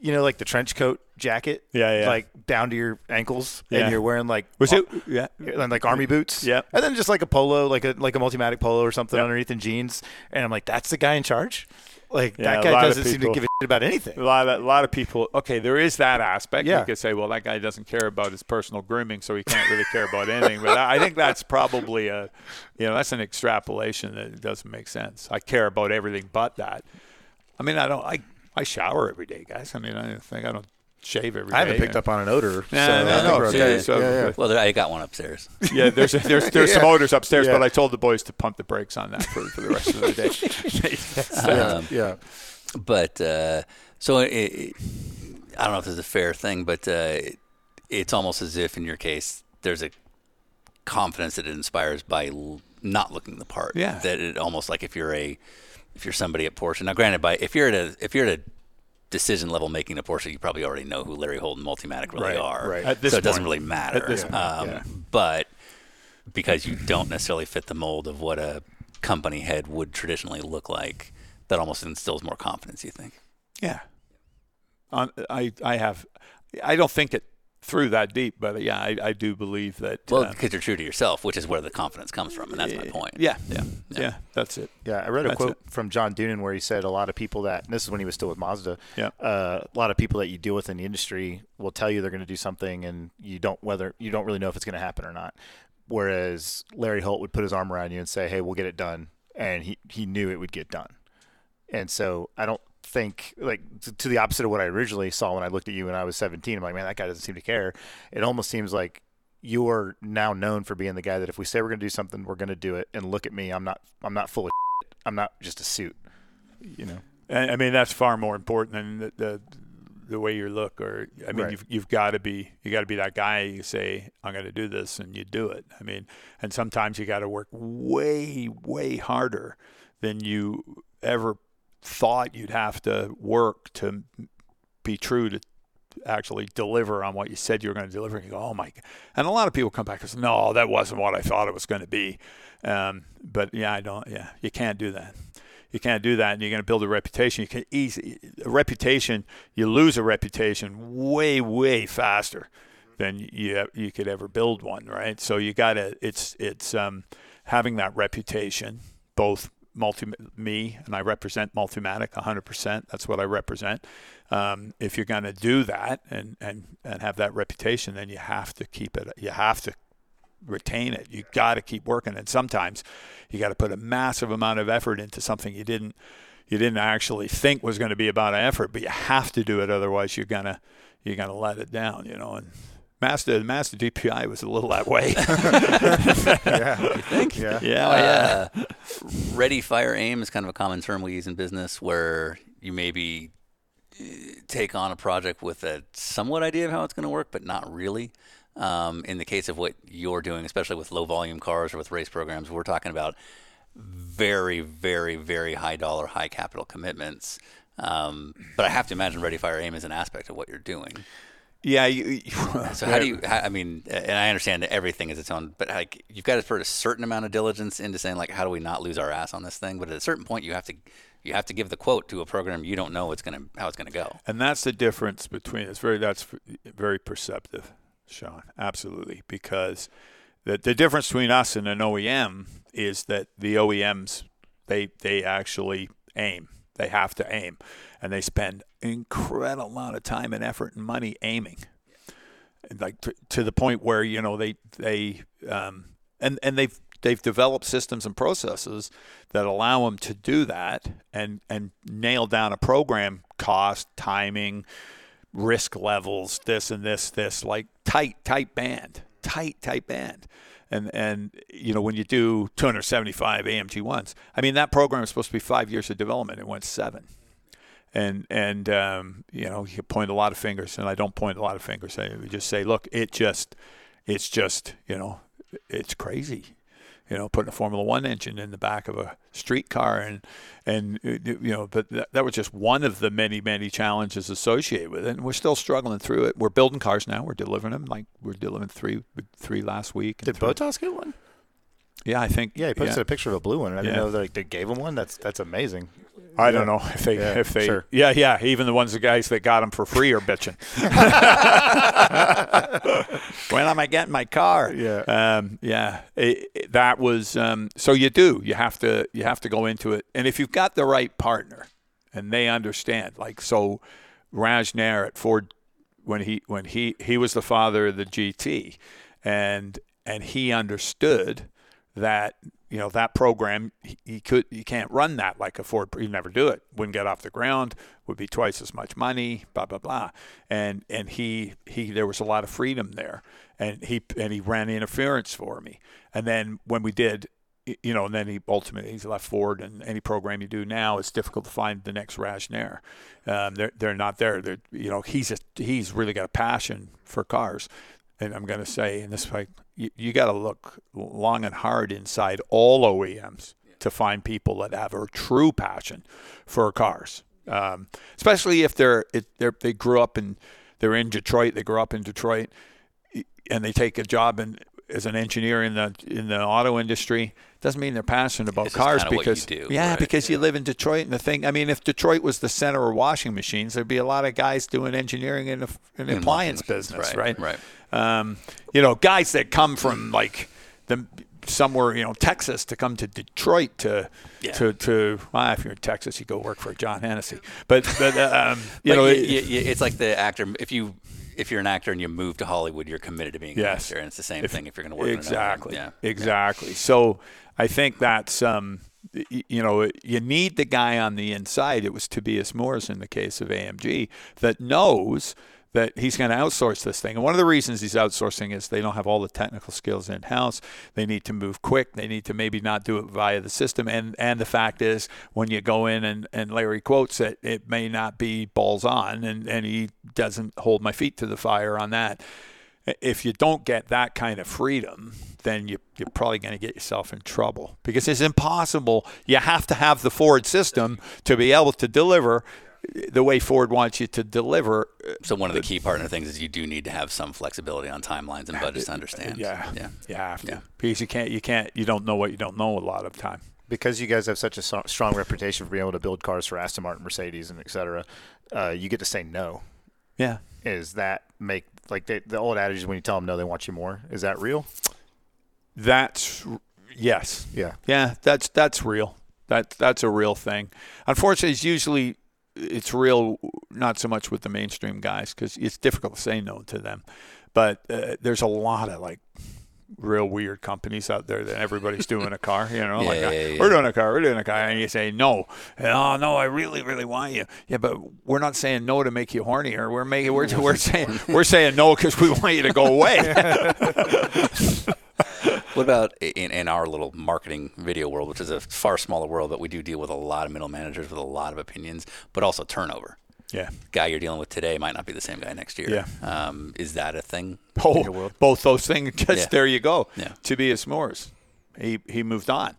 E: you know, like the trench coat jacket.
D: Yeah, yeah.
E: Like down to your ankles,
D: Yeah.
E: and you're wearing like
D: Was it? Yeah.
E: and like army boots.
D: Yep.
E: And then just like a polo, like a like a multimatic polo or something underneath in jeans. And I'm like, that's the guy in charge. Like
D: Yeah,
E: that guy doesn't seem to give a shit about anything.
D: A lot of a lot of people. Okay, there is that aspect.
E: Yeah.
D: You could say, well, that guy doesn't care about his personal grooming, so he can't really care about anything. But I I think that's probably a, you know, that's an extrapolation that doesn't make sense. I care about everything but that. I mean, I don't. I I shower every day, guys. I mean, I think I don't shave every day.
E: I haven't picked up on an odor.
D: Yeah,
E: so
D: no,
E: I
D: no,
E: we're
D: yeah,
E: okay.
D: so-
E: yeah, yeah.
C: Well, there, I got one upstairs.
D: Yeah, there's there's there's some odors upstairs,
E: Yeah.
D: but I told the boys to pump the brakes on that for, for the rest of the day.
C: Um,
E: yeah.
C: but uh, so it, it, I don't know if this is a fair thing, but uh, it, it's almost as if in your case there's a confidence that it inspires by l- not looking the part.
D: Yeah.
C: That it almost like if you're a if you're somebody at Porsche. Now, granted, by if you're at a if you're at a decision level making a Porsche, you probably already know who Larry Holt and Multimatic really
E: Right,
C: are.
E: right.
D: At this
C: so it doesn't really matter.
D: At this point,
C: um,
E: yeah.
C: But because you don't necessarily fit the mold of what a company head would traditionally look like, that almost instills more confidence. You think?
D: Yeah. On, I I have I don't think it through that deep, but yeah, I, I do believe that.
C: Well,
D: uh,
C: because you're true to yourself, which is where the confidence comes from, and that's my point.
D: Yeah,
C: yeah,
D: yeah, that's it.
E: Yeah, I read a
D: That's
E: quote
D: it.
E: from John Doonan where he said a lot of people that and this is when he was still with Mazda.
D: Yeah.
E: Uh, a lot of people that you deal with in the industry will tell you they're going to do something, and you don't whether you don't really know if it's going to happen or not. Whereas Larry Holt would put his arm around you and say, "Hey, we'll get it done," and he he knew it would get done. And so I don't think like to, to the opposite of what I originally saw when I looked at you when I was 17. I'm like, man, that guy doesn't seem to care. It almost seems like you're now known for being the guy that if we say we're going to do something, we're going to do it. And look at me, I'm not I'm not full of shit. I'm not just a suit. You know.
D: I I mean, that's far more important than the the, the way you look. Or I mean,
E: Right.
D: you've you've got to be you got to be that guy. You say, I'm going to do this, and you do it. I mean, and sometimes you got to work way way harder than you ever thought you'd have to work to be true to actually deliver on what you said you were going to deliver. And you go, oh my! God. And a lot of people come back and say, no, that wasn't what I thought it was going to be. Um, but yeah, I don't. Yeah, you can't do that. You can't do that, and you're going to build a reputation. You can easy a reputation. You lose a reputation way, way faster than you you could ever build one, right? So you got to. It's it's um, having that reputation, both multi me and I represent Multimatic 100%. That's what I represent. Um, if you're going to do that and, and and have that reputation, then you have to keep it. You have to retain it. You got to keep working, and sometimes you got to put a massive amount of effort into something you didn't you didn't actually think was going to be about effort, but you have to do it. Otherwise, you're gonna you're gonna let it down. You know, and Mazda the Mazda DPI was a little that way.
E: Yeah. you think? Yeah.
D: yeah,
C: Uh, ready, fire, aim is kind of a common term we use in business where you maybe uh, take on a project with a somewhat idea of how it's going to work, but not really. Um, in the case of what you're doing, especially with low volume cars or with race programs, we're talking about very, very, very high dollar, high capital commitments. Um, but I have to imagine ready, fire, aim is an aspect of what you're doing.
D: Yeah. You, you,
C: So how do you? How, I mean, and I understand that everything is its own, but like you've got to put a certain amount of diligence into saying like, how do we not lose our ass on this thing? But at a certain point, you have to you have to give the quote to a program you don't know what's gonna how it's gonna go.
D: And that's the difference between it's very that's very perceptive, Sean. Absolutely, because the the difference between us and an OEM is that the OEMs they they actually aim. They have to aim, and they spend incredible amount of time and effort and money aiming, like to, to the point where you know they they um, and and they've they've developed systems and processes that allow them to do that and and nail down a program cost, timing, risk levels, this and this, this, like tight, tight band, tight, tight band. And and you know when you do 275 AMG ones, I mean that program is supposed to be five years of development. It went seven and and um, you know you point a lot of fingers, and I don't point a lot of fingers. I just say, look, it just, it's just, you know, it's crazy. you know, putting a Formula One engine in the back of a street car, and and uh, you know, but that, that was just one of the many many challenges associated with it, and we're still struggling through it. We're building cars now. We're delivering them. Like we're delivering three three last week.
E: Did
D: three-
E: Bottas get one?
D: Yeah, I think.
E: Yeah, he posted a picture of a blue one. I didn't
D: Yeah.
E: know they, they gave him one. That's that's amazing.
D: I
E: Yeah.
D: don't know if they
E: Yeah,
D: if they
E: sure.
D: yeah yeah even the ones the guys that got them for free are bitching. when am I getting my car?
E: Yeah.
D: um, yeah. It- it- that was um, so you do you have to you have to go into it, and if you've got the right partner and they understand, like so, Raj Nair at Ford when he when he he was the father of the GT, and and he understood that you know that program he, he could you can't run that like a Ford he'd never do it. Wouldn't get off the ground would be twice as much money blah blah blah. And and he he there was a lot of freedom there. And he and he ran interference for me. And then when we did you know and then he ultimately he's left Ford and any program you do now it's difficult to find the next Raj Nair um, they're they're not there. They're you know he's a, he's really got a passion for cars and I'm going to say, and this is like, you, you got to look long and hard inside all OEMs to find people that have a true passion for cars, um, especially if they're, it, they're they grew up in they're in Detroit, they grew up in Detroit, and they take a job in as an engineer in the in the auto industry doesn't mean they're passionate about
C: just
D: cars
C: you
D: because
C: do,
D: yeah
C: right.
D: because you live in Detroit and the thing I mean if Detroit was the center of washing machines there'd be a lot of guys doing engineering in, the in the
C: In
D: appliance business
C: right,
D: right
C: right.
D: um, you know, guys that come from like the somewhere, you know, Texas to come to Detroit to
C: Yeah.
D: to to. Well, if you're in Texas, you go work for John Hennessey. But but um, you
C: But
D: know,
C: y-
D: it-
C: y- y- it's like the actor. If you if you're an actor and you move to Hollywood, you're committed to being an actor, and it's the same
D: If-
C: thing if you're going to work.
D: exactly,
C: one.
D: exactly. So I think that's um, you know, you need the guy on the inside. It was Tobias Moers in the case of AMG that knows that he's going to outsource this thing. And one of the reasons he's outsourcing is they don't have all the technical skills in house. They need to move quick. They need to maybe not do it via the system. And and the fact is, when you go in and, and Larry quotes it, it may not be balls on, and, and he doesn't hold my feet to the fire on that if you don't get that kind of freedom, then you, you're probably going to get yourself in trouble because it's impossible. You have to have the Ford system to be able to deliver the way Ford wants you to deliver.
C: So one of the key partner things is you do need to have some flexibility on timelines and budgets to understand.
D: Yeah,
C: yeah.
D: you have to
C: Yeah.
D: because you can't, you can't, you don't know what you don't know a lot of time.
E: because you guys have such a strong reputation for being able to build cars for Aston Martin, Mercedes, and et cetera, uh, you get to say no.
D: Yeah,
E: Is that make like they, the old adage is when you tell them no, they want you more? Is that real?
D: that's yes.
E: Yeah.
D: Yeah, that's that's real. That that's a real thing. Unfortunately, it's usually it's real not so much with the mainstream guys because it's difficult to say no to them. But uh, there's a lot of like real weird companies out there that everybody's doing a car. You know,
C: Yeah,
D: like
C: yeah,
D: uh,
C: yeah.
D: we're doing a car, we're doing a car, and you say no. Oh no, I really, really want you. Yeah, but we're not saying no to make you hornier. We're making we're, we're saying we're saying no because we want you to go away.
C: What about in, in our little marketing video world, which is a far smaller world, but we do deal with a lot of middle managers with a lot of opinions, but also turnover.
D: Yeah.
C: Guy you're dealing with today might not be the same guy next year.
D: Yeah.
C: Um, is that a thing?
D: Oh, both those things. Just
C: Yeah.
D: there you go.
C: Yeah.
D: to Tobias Moers, he he moved on,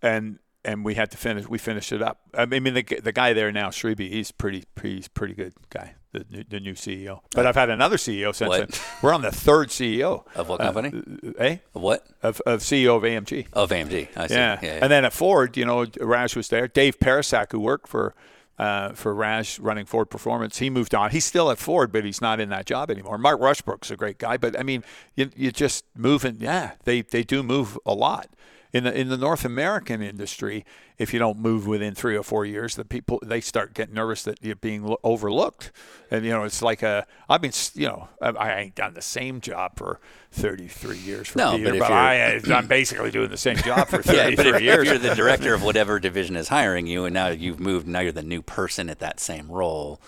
D: and and we had to finish. We finished it up. I mean, the the guy there now, Shreby, he's pretty he's pretty good guy. The new, the new CEO. But I've had another CEO since
C: What?
D: then. We're on the third CEO
C: Of what
D: Uh,
C: company?
D: eh?
C: Of what?
D: Of of CEO of AMG.
C: Of AMG. I see.
D: Yeah.
C: yeah.
D: And then at Ford, you know, Raj was there. Dave Pericak, who worked for uh, for Raj running Ford Performance, he moved on. He's still at Ford, but he's not in that job anymore. Mark Rushbrook's a great guy, but I mean, you you just moving. Yeah, they they do move a lot. In the in the North American industry, if you don't move within three or four years, the people they start getting nervous that you're being lo- overlooked, and you know it's like a I've been you know I, I ain't done the same job for 33 years for
C: No,
D: Peter,
C: but
D: but I, I'm basically doing the same job for
C: Yeah,
D: 33
C: but if, if
D: years.
C: you're the director of whatever division is hiring you, and now you've moved, now you're the new person at that same role.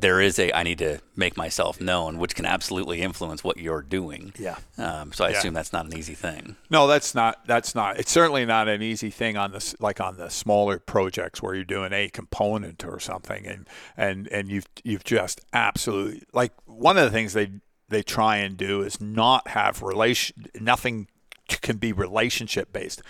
C: There is a I need to make myself known, which can absolutely influence what you're doing.
D: Yeah.
C: Um, so I
D: Yeah.
C: assume that's not an easy thing.
D: No, that's not. That's not. It's certainly not an easy thing on the like on the smaller projects where you're doing a component or something, and and and you've you've just absolutely like one of the things they they try and do is not have relation nothing can be relationship based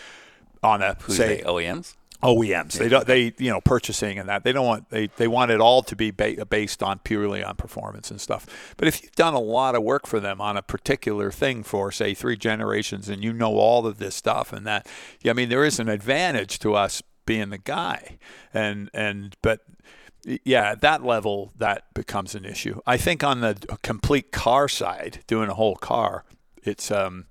D: on a
C: Who's
D: say
C: they? OEMs.
D: OEMs. They don't. They you know purchasing and that they don't want. They they want it all to be ba- based on purely on performance and stuff. But if you've done a lot of work for them on a particular thing for say three generations and you know all of this stuff and that, yeah, I mean there is an advantage to us being the guy. And and but yeah, at that level that becomes an issue. I think on the complete car side, doing a whole car, it's um,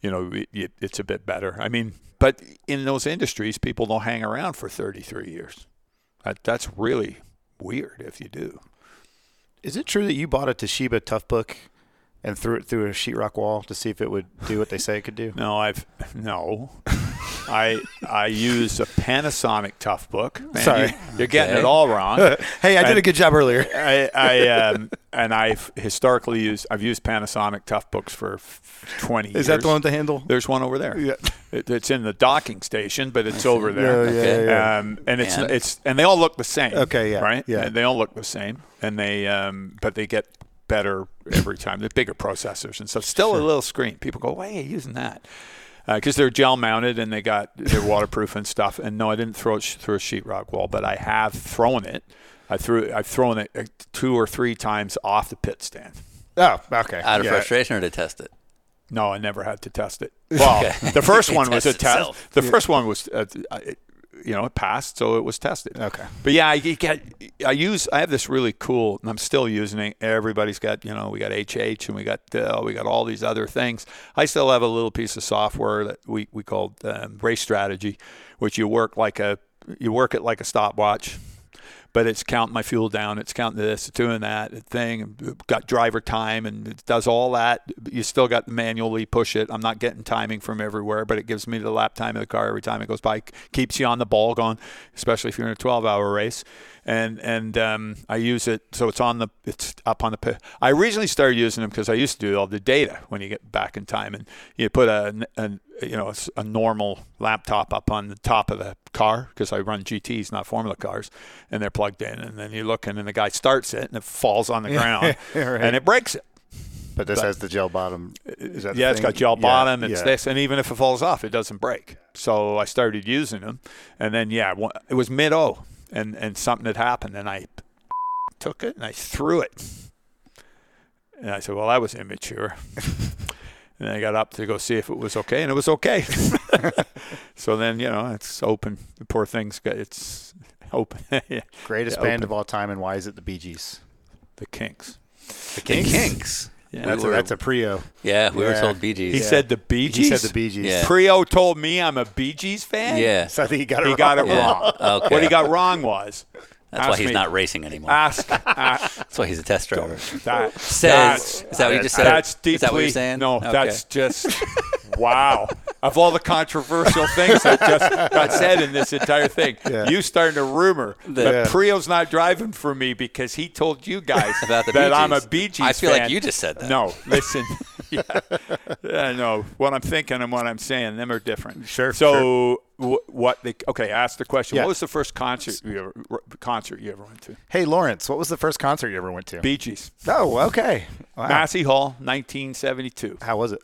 D: you know, it, it's a bit better. I mean, but in those industries, people don't hang around for 33 years. That, that's really weird if you do.
E: Is it true that you bought a Toshiba Toughbook and threw it through a sheetrock wall to see if it would do what they say it could do?
D: No, I've no. I I use a Panasonic Toughbook. Man,
E: Sorry.
D: you, are getting
C: Okay.
D: it all wrong.
E: hey, I did a good job earlier.
D: I, I um, and I've historically used I've used Panasonic Toughbooks for f- 20 years.
E: Is that the one with the handle?
D: There's one over there.
E: Yeah.
D: It, it's in the docking station, but it's over there.
E: Yeah, yeah,
C: Okay.
E: yeah.
D: Um, and it's
C: And?
D: it's and they all look the same.
E: Okay, yeah,
D: right.
E: yeah.
D: And they all look the same, and they um, but they get better every time. They're bigger processors and stuff. Still a little screen. People go, "Why are you using that?" Because they're gel mounted and they got they're waterproof and stuff. And no, I didn't throw it sh- through a sheetrock wall, but I have thrown it. I threw I've thrown it uh, two or three times off the pit stand.
E: Oh, okay.
C: Out of
E: Yeah.
C: frustration or to test it?
D: No, I never had to test it. Well,
C: Okay.
D: the first one was a test.
C: itself.
D: The first one was, uh, it, you know, it passed, so it was tested.
E: Okay.
D: But yeah, I get. I use. I have this really cool, and I'm still using it. Everybody's got, you know, we got HH and we got uh, we got all these other things. I still have a little piece of software that we we called um, Race Strategy, which you work like a you work it like a stopwatch but it's counting my fuel down. It's counting this, it's doing that thing. Got driver time and it does all that. You still got to manually push it. I'm not getting timing from everywhere, but it gives me the lap time of the car every time it goes by. Keeps you on the ball going, especially if you're in a 12-hour race. And and um, I use it so it's on the it's up on the. pi- I originally started using them because I used to do all the data when you get back in time, and you put a, a you know a, s- a normal laptop up on the top of the car because I run GTS, not Formula cars, and they're plugged in, and then you look looking, and the guy starts it, and it falls on the ground,
E: right.
D: and it breaks it.
E: But this has the gel bottom. Is that the
D: Yeah, it's
E: thing?
D: got gel
E: Yeah,
D: bottom. It's
E: yeah.
D: this, and even if it falls off, it doesn't break. So I started using them, and then yeah, it was mid O, and and something had happened, and I took it and I threw it, and I said, well, that was immature. and I got up to go see if it was okay, and it was okay. so then you know it's open. The poor thing's got it's open. Yeah,
E: Greatest
D: Yeah,
E: band
D: open.
E: of all time, and why is it the Bee Gees?
D: the kinks.
C: The Kinks.
D: Yeah,
E: That's,
C: were-
E: a, that's a Priaulx.
C: Yeah, we were told Bee Gees.
D: he said the Bee
E: He said the Bee Gees.
C: Yeah.
D: Priaulx told me I'm a Bee Gees fan.
C: Yeah.
E: So I think he got it
D: He
E: wrong.
D: got it
C: Yeah.
D: wrong.
C: Okay.
D: What he got wrong was
C: That's why he's
D: me-
C: not racing anymore.
D: ask. ask uh,
C: That's why he's a test driver.
D: that,
C: Says. Is that what you just said?
D: That's deeply.
C: Is that what you're saying?
D: No,
C: Okay.
D: that's just wow. Of all the controversial things that just got said in this entire thing,
E: Yeah.
D: you starting a rumor that
E: Yeah.
D: Priaulx's not driving for me because he told you guys
C: About the
D: that I'm a
C: Gees.
D: Bee Gees
C: I feel like you just said that.
D: No, listen. yeah. yeah, no. What I'm thinking and what I'm saying, them are different.
E: Sure,
D: So, wh- what the okay? Ask the question.
E: Yeah.
D: What was the first concert you ever concert you ever went to?
E: Hey, Lawrence, what was the first concert you ever went to?
D: Bee Gees,
E: oh, okay. Wow.
D: Massey Hall, 1972.
E: How was it?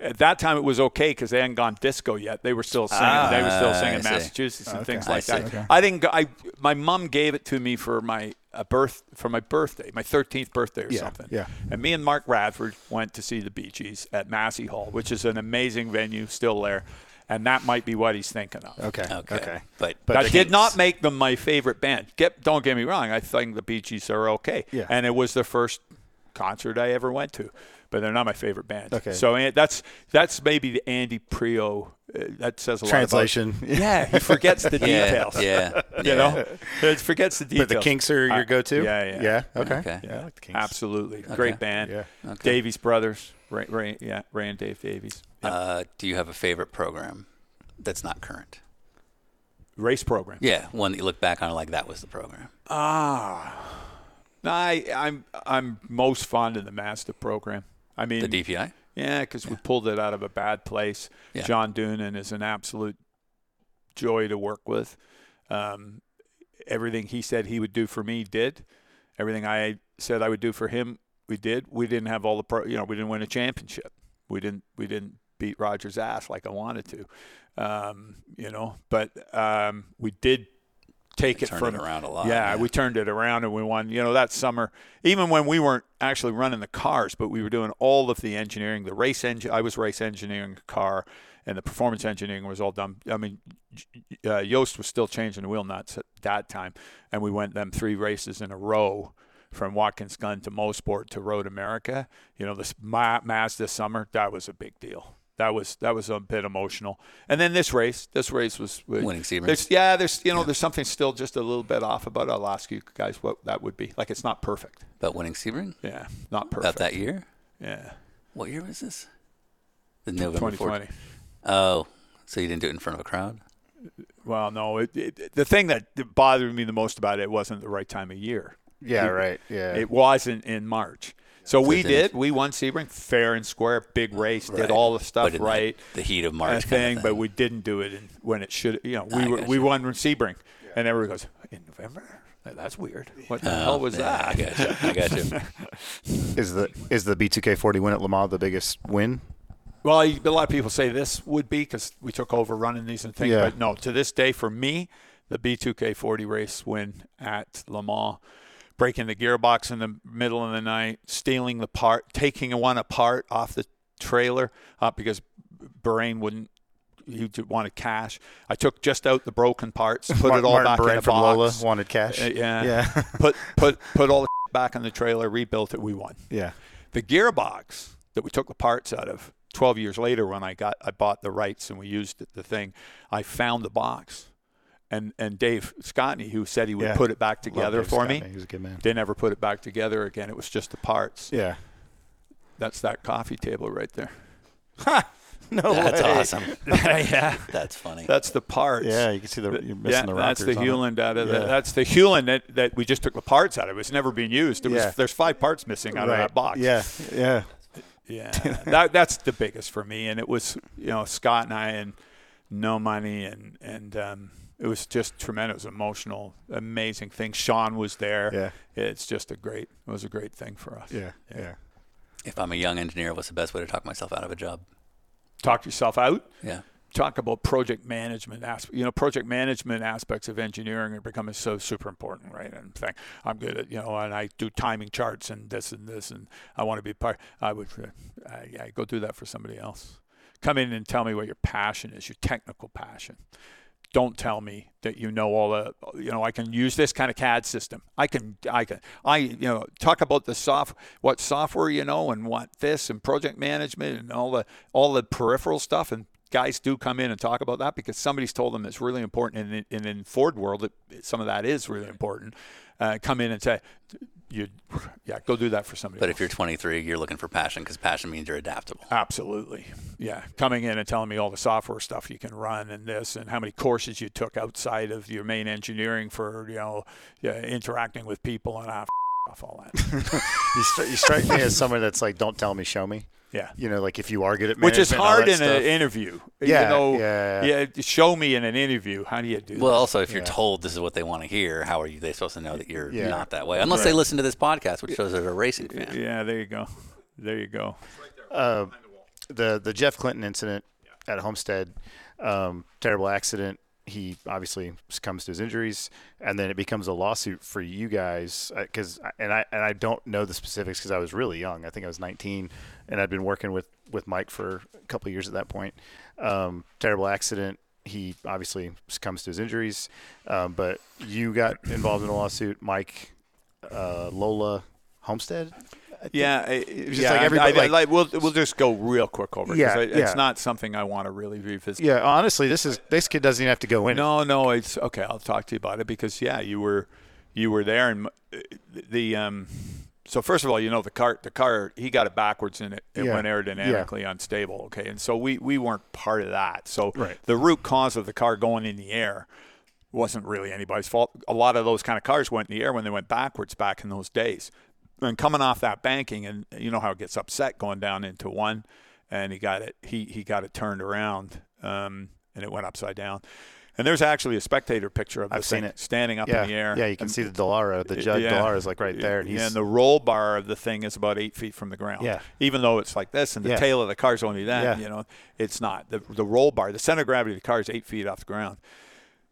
D: At that time, it was okay because they hadn't gone disco yet. They were still singing.
C: Ah,
D: they were still singing. Massachusetts and
E: Okay.
D: things like
C: see.
D: that.
C: Okay.
D: I didn't. I my mom gave it to me for my a birth for my birthday, my 13th birthday or
E: Yeah,
D: something.
E: yeah.
D: And me and Mark Radford went to see the Bee Gees at Massey Hall, which is an amazing venue, still there. And that might be what he's thinking of.
E: Okay.
C: Okay.
E: Okay.
C: But,
E: But
D: that did not make them my favorite band. Get, don't get me wrong. I think the Bee Gees are okay.
E: Yeah.
D: And it was the first concert I ever went to, but they're not my favorite band.
E: Okay.
D: So eh, that's that's maybe the Andy Priaulx. Uh, that says a lot.
E: Translation.
D: yeah, he forgets the details.
C: yeah,
D: You know, he forgets the details.
E: But the Kinks are your
D: Uh,
E: go-to.
D: yeah, yeah.
E: yeah. Okay.
C: Okay.
E: Yeah, I like the Kinks.
D: Absolutely, great band.
E: Yeah.
C: Okay.
D: Davies brothers, Ray, Ray, yeah, Ray and Dave Davies. Yeah.
C: Uh, do you have a favorite program that's not current?
D: Race program.
C: Yeah, one that you look back on like that was the program.
D: Ah, I, I'm I'm most fond of the Mazda program. I mean,
C: The DPI.
D: Yeah, because we pulled it out of a bad place.
C: Yeah.
D: John Doonan is an absolute joy to work with. Um, everything he said he would do for me, did. Everything I said I would do for him, we did. We didn't have all the pro, you know, we didn't win a championship. We didn't. We didn't beat Rogers' ass like I wanted to, um, you know. But um, we did take it from
C: it around a lot,
D: Yeah,
C: yeah.
D: we turned it around and we won. You know, that summer, even when we weren't actually running the cars, but we were doing all of the engineering, the race engine. I was race engineering the car, and the performance engineering was all done. I mean, uh, Joest was still changing the wheel nuts at that time, and we went them three races in a row. From Watkins Glen to Mosport to Road America, you know, this Ma- Mazda summer, that was a big deal. That was that was a bit emotional. And then this race, this race was
C: Winning Sebring.
D: Yeah, there's you know, there's something still just a little bit off about. it. I'll ask you guys what that would be. Like it's not perfect.
C: About winning Sebring?
D: Yeah, not
C: About
D: perfect.
C: that year?
D: Yeah,
C: What year was this? The November
D: 2020.
C: 4th. Oh, so you didn't do it in front of a crowd?
D: Well, no, it, it, the thing that bothered me the most about it wasn't the right time of year.
E: Yeah,
D: It-
E: right. Yeah.
D: It wasn't in March. So we
C: didn't-
D: We won Sebring fair and square, big race,
C: Right.
D: did all the stuff
C: But in the-
D: right.
C: the heat of March kind of
D: thing,
C: thing.
D: but we didn't do it in, when it should. You know, we were, we won Sebring, and everyone goes in November. That's weird. What the oh, hell was
C: Oh, yeah,
D: that?
C: I got you. I got you.
E: is the is the B2K40 win at Le Mans the biggest win?
D: Well, a lot of people say this would be because we took over running these and things,
E: Yeah.
D: but no. To this day, for me, the B2K40 race win at Le Mans, breaking the gearbox in the middle of the night, stealing the part, taking one apart off the trailer uh, because Birrane wouldn't. He wanted cash. I took just out the broken parts, put
E: Mar-
D: it all
E: Martin
D: back
E: Barrett
D: in a box.
E: Lola wanted cash.
D: Uh, yeah,
E: Yeah.
D: put put put all the back in the trailer, rebuilt it. We won.
E: yeah.
D: The gearbox that we took the parts out of 12 years later when I got I bought the rights and we used it, the thing, I found the box. And and Dave Scottney, who said he would
E: Yeah.
D: put it back together for
E: Scott,
D: me.
E: He was a good man.
D: they never put it back together again. It was just the parts.
E: Yeah.
D: That's that coffee table right there.
E: No
C: That's
E: way.
C: awesome.
D: yeah.
C: That's funny.
D: That's the parts.
E: Yeah, you can see the you're missing the
D: that's the
E: rockers on it.
D: Hewland out of
E: Yeah.
D: the, that's the Hewland that, that we just took the parts out of. It was never being used. It was, there's five parts missing out of that box.
E: Yeah, yeah.
D: Yeah, that that's the biggest for me, and it was you know Scott and I and no money and and um, it was just tremendous, emotional, amazing thing. Sean was there.
E: Yeah.
D: it's just a great. It was a great thing for us.
E: Yeah, yeah.
C: if I'm a young engineer, what's the best way to talk myself out of a job?
D: Talk yourself out.
C: Yeah.
D: Talk about project management aspect. You know, project management aspects of engineering are becoming so super important, right? And think I'm good at you know, and I do timing charts and this and this, and I want to be part. I would, uh, yeah, go do that for somebody else. Come in and tell me what your passion is, your technical passion. Don't tell me that you know all the, you know, I can use this kind of CAD system. I can, I can, I, you know, talk about the soft, what software you know, and what this and project management and all the, all the peripheral stuff. And guys do come in and talk about that because somebody's told them it's really important. And, in- and in Ford world, it, some of that is really important. Uh, come in and say, you, yeah, go do that for somebody.
C: But
D: else.
C: if you're 23, you're looking for passion because passion means you're adaptable.
D: Absolutely. Yeah. Coming in and telling me all the software stuff you can run and this and how many courses you took outside of your main engineering for, you know, yeah, interacting with people and ah, f- off all that.
E: You, stri- you strike me as someone that's like, don't tell me, show me.
D: Yeah.
E: You know, like if you are good at
D: Which is
E: management and all
D: hard
E: that
D: in an interview.
E: Yeah,
D: You know,
E: yeah.
D: yeah. Show me in an interview. How do you do
C: Well,
D: that?
C: also, if you're
E: Yeah.
C: told this is what they want to hear, how are you they supposed to know that you're
E: Yeah.
C: not that way? Unless they listen to this podcast, which shows they're a racing fan.
D: Yeah, there you go. There you go.
E: uh, the the Jeff Clinton incident at Homestead, um, terrible accident. He obviously succumbs to his injuries, and then it becomes a lawsuit for you guys. Because and I and I don't know the specifics because I was really young. I think I was 19, and I'd been working with with Mike for a couple years at that point. Um, terrible accident. He obviously succumbs to his injuries, um, but you got involved in a lawsuit. Mike, uh, Lola, Homestead.
D: Yeah, it-
E: just
D: yeah.
E: like everybody-
D: I-
E: like-
D: like, we'll we'll just go real quick over. it
E: Yeah,
D: I, it's not something I want to really revisit.
E: Yeah, honestly, this is this kid doesn't even have to go in.
D: No, no, it's okay. I'll talk to you about it because yeah, you were you were there and uh, the um. So first of all, you know the car the car he got it backwards and it, it
E: Yeah.
D: went aerodynamically unstable. Okay, and so we we weren't part of that. So
E: Right.
D: the root cause of the car going in the air wasn't really anybody's fault. A lot of those kind of cars went in the air when they went backwards back in those days. And coming off that banking, and you know how it gets upset going down into one, and he got it he he got it turned around, um, and it went upside down. And there's actually a spectator picture of
E: I've seen it.
D: standing up
E: yeah,
D: in the air.
E: yeah, you can
D: And
E: see the Delara. The judge
D: yeah.
E: Delara is like right there. And he's
D: yeah, and the roll bar of the thing is about eight feet from the ground.
E: Yeah.
D: Even though it's like this, and the
E: Yeah.
D: tail of the car's only that,
E: Yeah.
D: you know, it's not. The the roll bar, the center of gravity of the car is eight feet off the ground.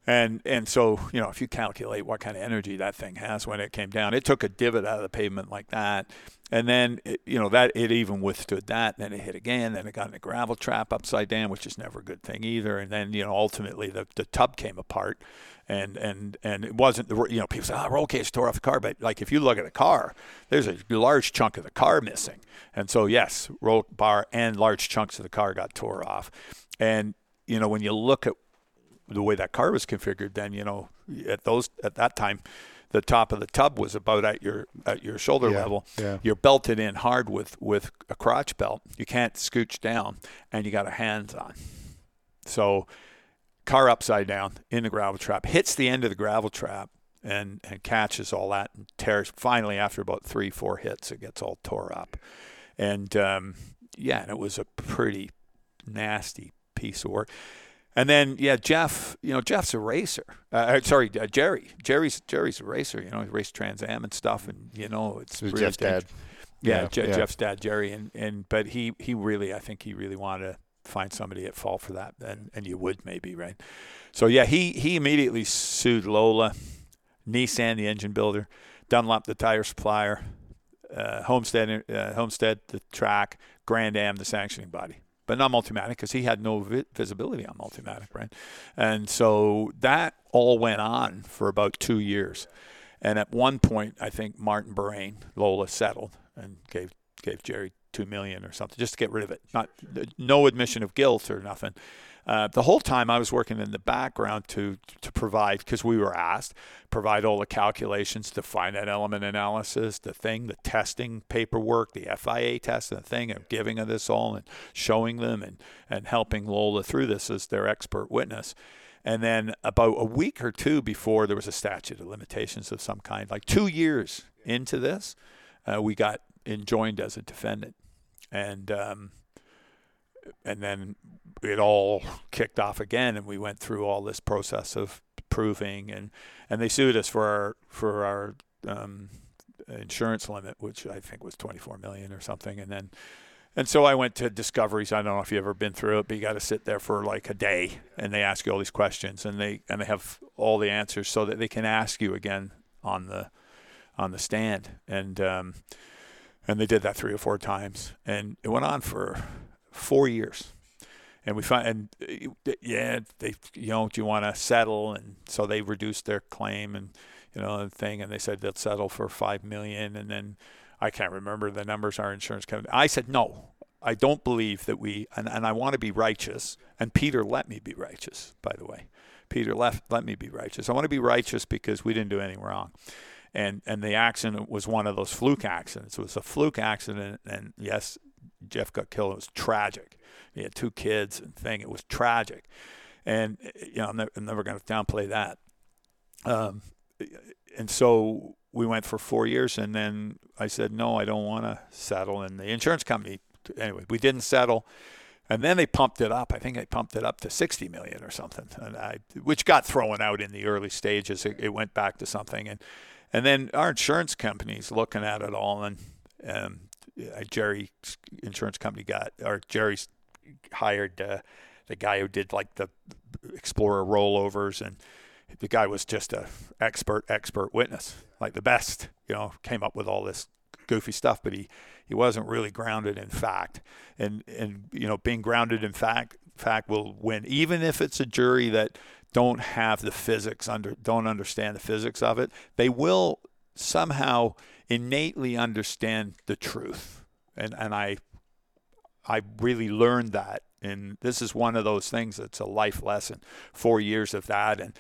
D: And and so you know if you calculate what kind of energy that thing has when it came down, it took a divot out of the pavement like that, and then it, you know that it even withstood that. Then it hit again. Then it got in a gravel trap upside down, which is never a good thing either. And then you know ultimately the the tub came apart, and and and it wasn't the you know people say oh roll cage tore off the car, but like if you look at the car, there's a large chunk of the car missing, and so yes, roll bar and large chunks of the car got tore off, and you know when you look at the way that car was configured, then you know at those at that time, the top of the tub was about at your at your shoulder
E: Yeah,
D: level.
E: yeah.
D: You're belted in hard with with a crotch belt. You can't scooch down, and you got a hands on. So, car upside down in the gravel trap hits the end of the gravel trap. And, and catches all that and tears. Finally, after about three, four hits, it gets all tore up. And um, yeah, and it was a pretty nasty piece of work. And then yeah, Jeff, you know, Jeff's a racer. Uh, sorry, uh, Jerry. Jerry's Jerry's a racer. You know, he raced Trans Am and stuff, and you know, it's really
E: Jeff's dad?
D: Yeah,
E: Yeah,
D: Je-
E: yeah.
D: Jeff's dad, Jerry, and and but he he really, I think he really wanted to find somebody at fault for that, and and you would maybe right. So yeah, he he immediately sued Lola, Nissan, the engine builder, Dunlop, the tire supplier, uh, Homestead, uh, Homestead, the track, Grand Am, the sanctioning body, but not Multimatic because he had no vi- visibility on Multimatic, right? And so that all went on for about two years. And at one point, I think Martin Birrane, Lola settled and gave gave Jerry two million or something just to get rid of it. Not no admission of guilt or nothing. Uh, the whole time I was working in the background to to provide because we were asked provide all the calculations to finite element analysis, the thing, the testing paperwork, the FIA test, the thing, and giving of this all and showing them and and helping Lola through this as their expert witness. And then about a week or two before there was a statute of limitations of some kind, like two years into this, uh, we got enjoined as a defendant, and um, and then it all kicked off again, and we went through all this process of proving, and and they sued us for our for our um, insurance limit, which I think was 24 million or something, and then. And so I went to discoveries. I don't know if you've ever been through it, but you got to sit there for like a day, and they ask you all these questions, and they and they have all the answers so that they can ask you again on the on the stand. And um, and they did that three or four times, and it went on for four years. And we find, and uh, yeah, they, you know, do you want to settle? And so they reduced their claim, and you know, the thing, and they said they'll settle for five million, and then I can't remember the numbers. Our insurance company. I said no. I don't believe that we, and, and I want to be righteous. And Peter let me be righteous, by the way. Peter left, let me be righteous. I want to be righteous because we didn't do anything wrong. And, and the accident was one of those fluke accidents. It was a fluke accident. And yes, Jeff got killed. It was tragic. He had two kids and thing. It was tragic. And, you know, I'm never, going to downplay that. Um, and so we went for four years. And then I said, no, I don't want to settle. And the insurance company, anyway, we didn't settle. And then they pumped it up. I think they pumped it up to 60 million or something, and I, which got thrown out in the early stages. It, it went back to something, and and then our insurance company's looking at it all, and um, uh, Jerry's insurance company got, or Jerry's hired uh, the guy who did like the Explorer rollovers, and the guy was just a expert, expert witness, like the best. You know, came up with all this goofy stuff, but he he wasn't really grounded in fact. And and you know, being grounded in fact fact will win, even if it's a jury that don't have the physics under don't understand the physics of it. They will somehow innately understand the truth. And and I I really learned that. And this is one of those things that's a life lesson. Four years of that and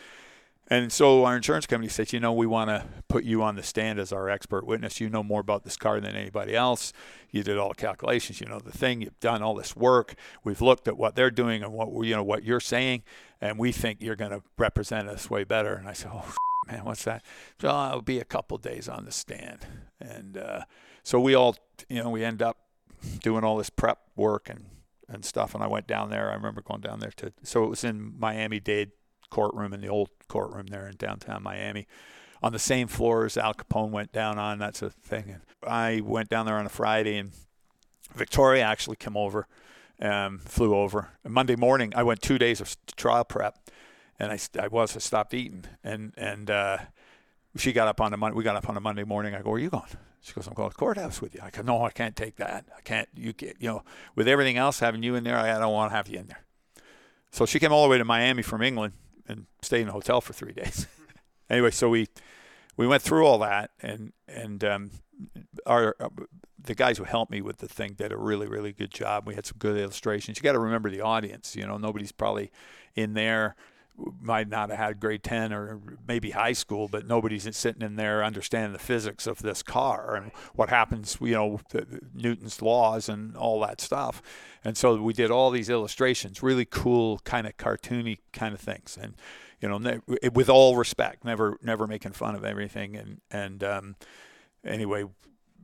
D: and so our insurance company said, you know, we want to put you on the stand as our expert witness. You know more about this car than anybody else. You did all the calculations. You know the thing. You've done all this work. We've looked at what they're doing and what you know what you're saying, and we think you're going to represent us way better. And I said, oh man, what's that? So oh, it'll be a couple days on the stand, and uh, so we all, you know, we end up doing all this prep work and and stuff. And I went down there. I remember going down there to. So it was in Miami Dade courtroom in the old courtroom there in downtown Miami, on the same floor as Al Capone went down on. That's a thing. And I went down there on a Friday, and Victoria actually came over, um, flew over. And Monday morning, I went two days of trial prep, and I, I was I stopped eating, and and uh, she got up on the Monday. We got up on a Monday morning. I go, "Where are you going?" She goes, "I'm going to courthouse with you." I go, "No, I can't take that. I can't. You get, you know, with everything else having you in there, I don't want to have you in there." So she came all the way to Miami from England and stayed in a hotel for three days. anyway, so we we went through all that, and and um, our uh, the guys who helped me with the thing did a really really good job. We had some good illustrations. You got to remember the audience. You know, nobody's probably in there might not have had grade 10 or maybe high school, but nobody's sitting in there understanding the physics of this car and what happens, you know, Newton's laws and all that stuff. And so we did all these illustrations, really cool, kind of cartoony kind of things. And, you know, with all respect, never, never making fun of everything. And, and, um, anyway,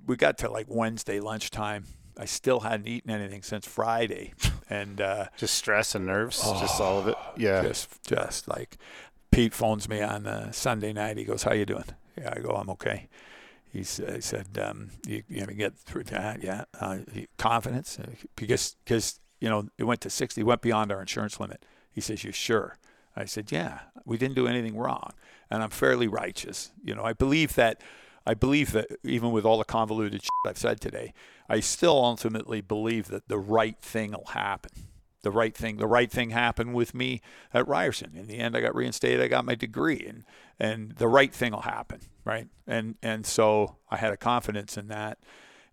D: we got to like Wednesday lunchtime I still hadn't eaten anything since Friday, and uh,
E: just stress and nerves, oh, just all of it. Yeah,
D: just just like Pete phones me on uh, Sunday night. He goes, "How you doing?" Yeah, I go, "I'm okay." Uh, he said, um, "You you gonna get through that?" Yeah, uh, confidence uh, because because you know it went to sixty, went beyond our insurance limit. He says, "You sure?" I said, "Yeah, we didn't do anything wrong, and I'm fairly righteous. You know, I believe that." I believe that even with all the convoluted shit I've said today, I still ultimately believe that the right thing will happen. The right thing, the right thing happened with me at Ryerson. In the end, I got reinstated. I got my degree, and and the right thing will happen, right? And and so I had a confidence in that.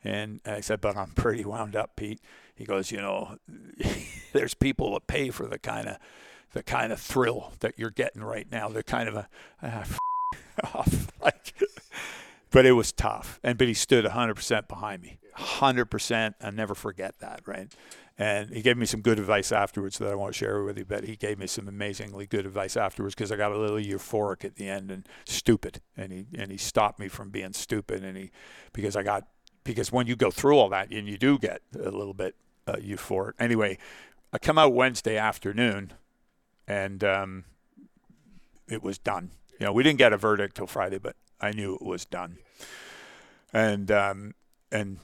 D: And I said, but I'm pretty wound up, Pete. He goes, you know, there's people that pay for the kind of the kind of thrill that you're getting right now. The kind of a ah, off. like but it was tough. And but he stood 100% behind me, 100%. I never forget that, right? And he gave me some good advice afterwards that I won't share with you. But he gave me some amazingly good advice afterwards because I got a little euphoric at the end and stupid. And he and he stopped me from being stupid. And he because I got because when you go through all that and you do get a little bit uh, euphoric. Anyway, I come out Wednesday afternoon, and um, it was done. You know, we didn't get a verdict till Friday, but I knew it was done. And um, and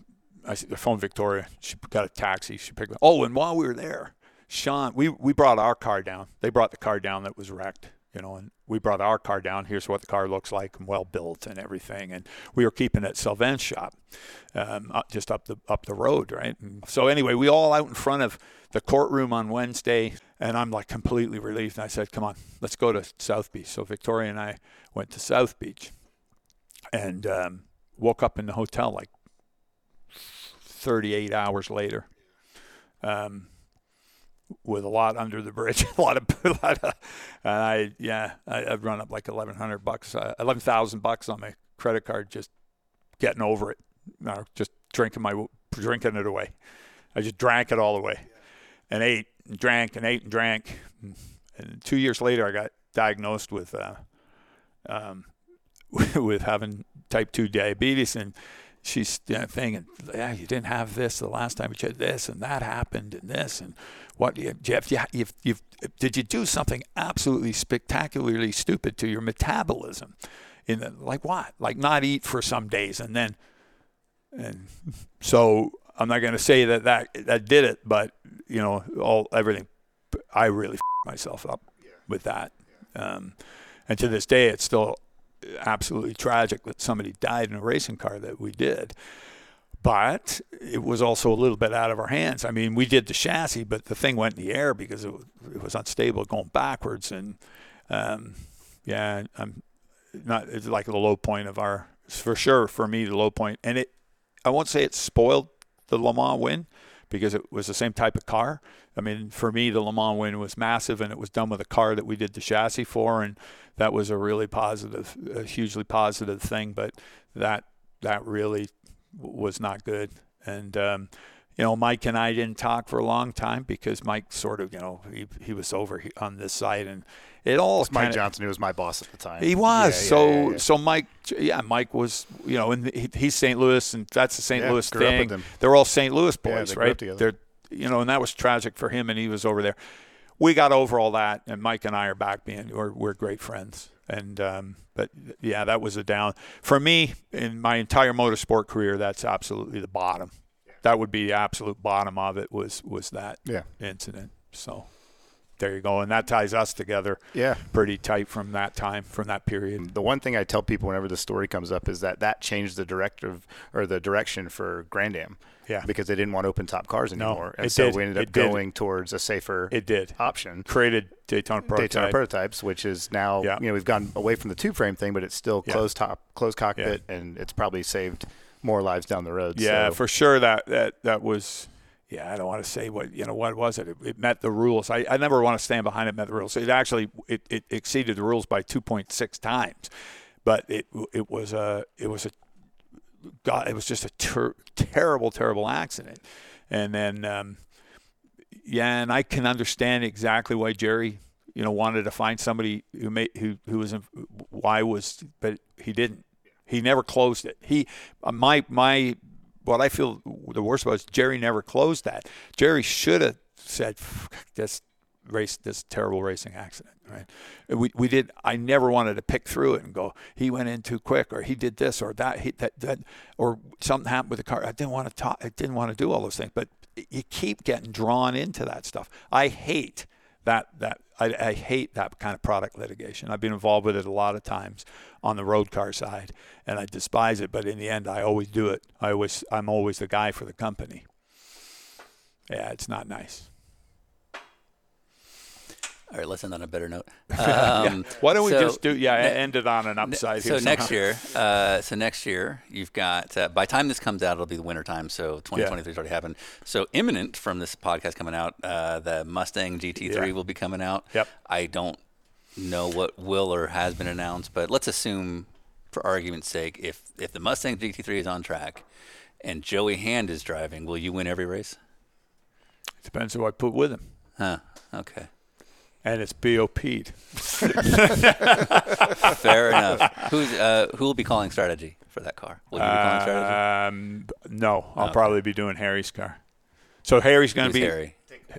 D: I phoned Victoria. She got a taxi. She picked. Me. Oh, and while we were there, Sean, we we brought our car down. They brought the car down that was wrecked. You know, and we brought our car down. Here's what the car looks like and well built and everything. And we were keeping it at Sylvain's shop, um, just up the up the road, right? And so anyway, we all out in front of the courtroom on Wednesday, and I'm like completely relieved. And I said, "Come on, let's go to South Beach." So Victoria and I went to South Beach, and um, woke up in the hotel like 38 hours later um, with a lot under the bridge, a lot of, a lot of and I, yeah, I, I've run up like 1100 bucks, uh, 11,000 bucks on my credit card, just getting over it, you just drinking my, drinking it away. I just drank it all away and ate and drank and ate and drank. And two years later, I got diagnosed with uh, um, with having type 2 diabetes and she's thinking, yeah, you didn't have this the last time you had this and that happened and this and what Jeff, you, you've, you've, did you do something absolutely spectacularly stupid to your metabolism? In the, like what? Like not eat for some days and then, and so I'm not going to say that, that that did it, but you know, all everything, I really f myself up with that. Um, and to this day, it's still absolutely tragic that somebody died in a racing car that we did. But it was also a little bit out of our hands. I mean, we did the chassis, but the thing went in the air because it, it was unstable going backwards. And um, yeah, I'm not, it's like the low point of our, for sure, for me, the low point. And it, I won't say it spoiled the Le Mans win because it was the same type of car. I mean, for me, the Le Mans win was massive, and it was done with a car that we did the chassis for, and that was a really positive, a hugely positive thing. But that that really was not good. And um, you know, Mike and I didn't talk for a long time because Mike sort of, you know, he he was over on this side, and it all.
E: Mike Johnson, who was my boss at the time.
D: He was. Yeah, so yeah, yeah, so Mike, yeah, Mike was, you know, and he, he's St. Louis, and that's the St. Louis thing. They're all St. Louis boys,
E: they
D: right? They're, you know, and that was tragic for him, and he was over there we got over all that, and Mike and I are back being we're, we're great friends. And um, but yeah, that was a down for me in my entire motorsport career. That's absolutely the bottom. That would be the absolute bottom of it was was that
E: Yeah.
D: incident. So there you go, and that ties us together
E: Yeah.
D: pretty tight from that time, from that period.
E: The one thing I tell people whenever the story comes up is that that changed the directive or the direction for Grand Am.
D: Yeah.
E: Because they didn't want open top cars
D: No,
E: anymore. and
D: it
E: so
D: did.
E: we ended
D: It
E: up
D: did.
E: going towards a safer
D: It did
E: option.
D: created Daytona prototype.
E: Daytona prototypes, which is now
D: Yeah.
E: you know we've gone away from the two frame thing, but it's still
D: Yeah.
E: closed top, closed cockpit, and it's probably saved more lives down the road.
D: Yeah,
E: so,
D: for sure. That that that was. Yeah, I don't want to say what you know. What was it? It, it met the rules. I, I never want to stand behind it. Met the rules. It actually it, it exceeded the rules by 2.6 times, but it it was a it was a God. It was just a ter- terrible, terrible accident. And then um, yeah, and I can understand exactly why Jerry you know wanted to find somebody who made who who was in, why was but he didn't. He never closed it. He uh, my my what I feel the worst about is Jerry never closed that. Jerry should have said this race this terrible racing accident. Right? We we did. I never wanted to pick through it and go. He went in too quick, or he did this, or that. He that that, or something happened with the car. I didn't want to talk. I didn't want to do all those things. But you keep getting drawn into that stuff. I hate that that I, I hate that kind of product litigation. I've been involved with it a lot of times on the road car side, and I despise it. But in the end, I always do it. I always I'm always the guy for the company. Yeah, it's not nice.
C: All right, let's end on a better note.
D: Yeah.
C: Um,
D: Why don't we
C: so
D: just do yeah
C: ne-
D: end it on an upside
C: so
D: here?
C: next
D: somehow.
C: year, uh, so next year you've got. Uh, by the time this comes out, it'll be the winter time. So 2023 has already happened. So imminent from this podcast coming out, uh, the Mustang GT3
D: Yeah.
C: will be coming out.
D: Yep.
C: I don't know what will or has been announced, but let's assume, for argument's sake, if if the Mustang GT3 is on track and Joey Hand is driving, will you win every race?
D: It depends who I put with him,
C: Huh. Okay.
D: And it's BOP'd.
C: Fair enough. Who's uh, who will be calling strategy for that car? Will you be calling strategy?
D: Um, no, I'll
C: Okay.
D: probably be doing Harry's car. So Harry's going to
C: Who's
D: be
C: Harry?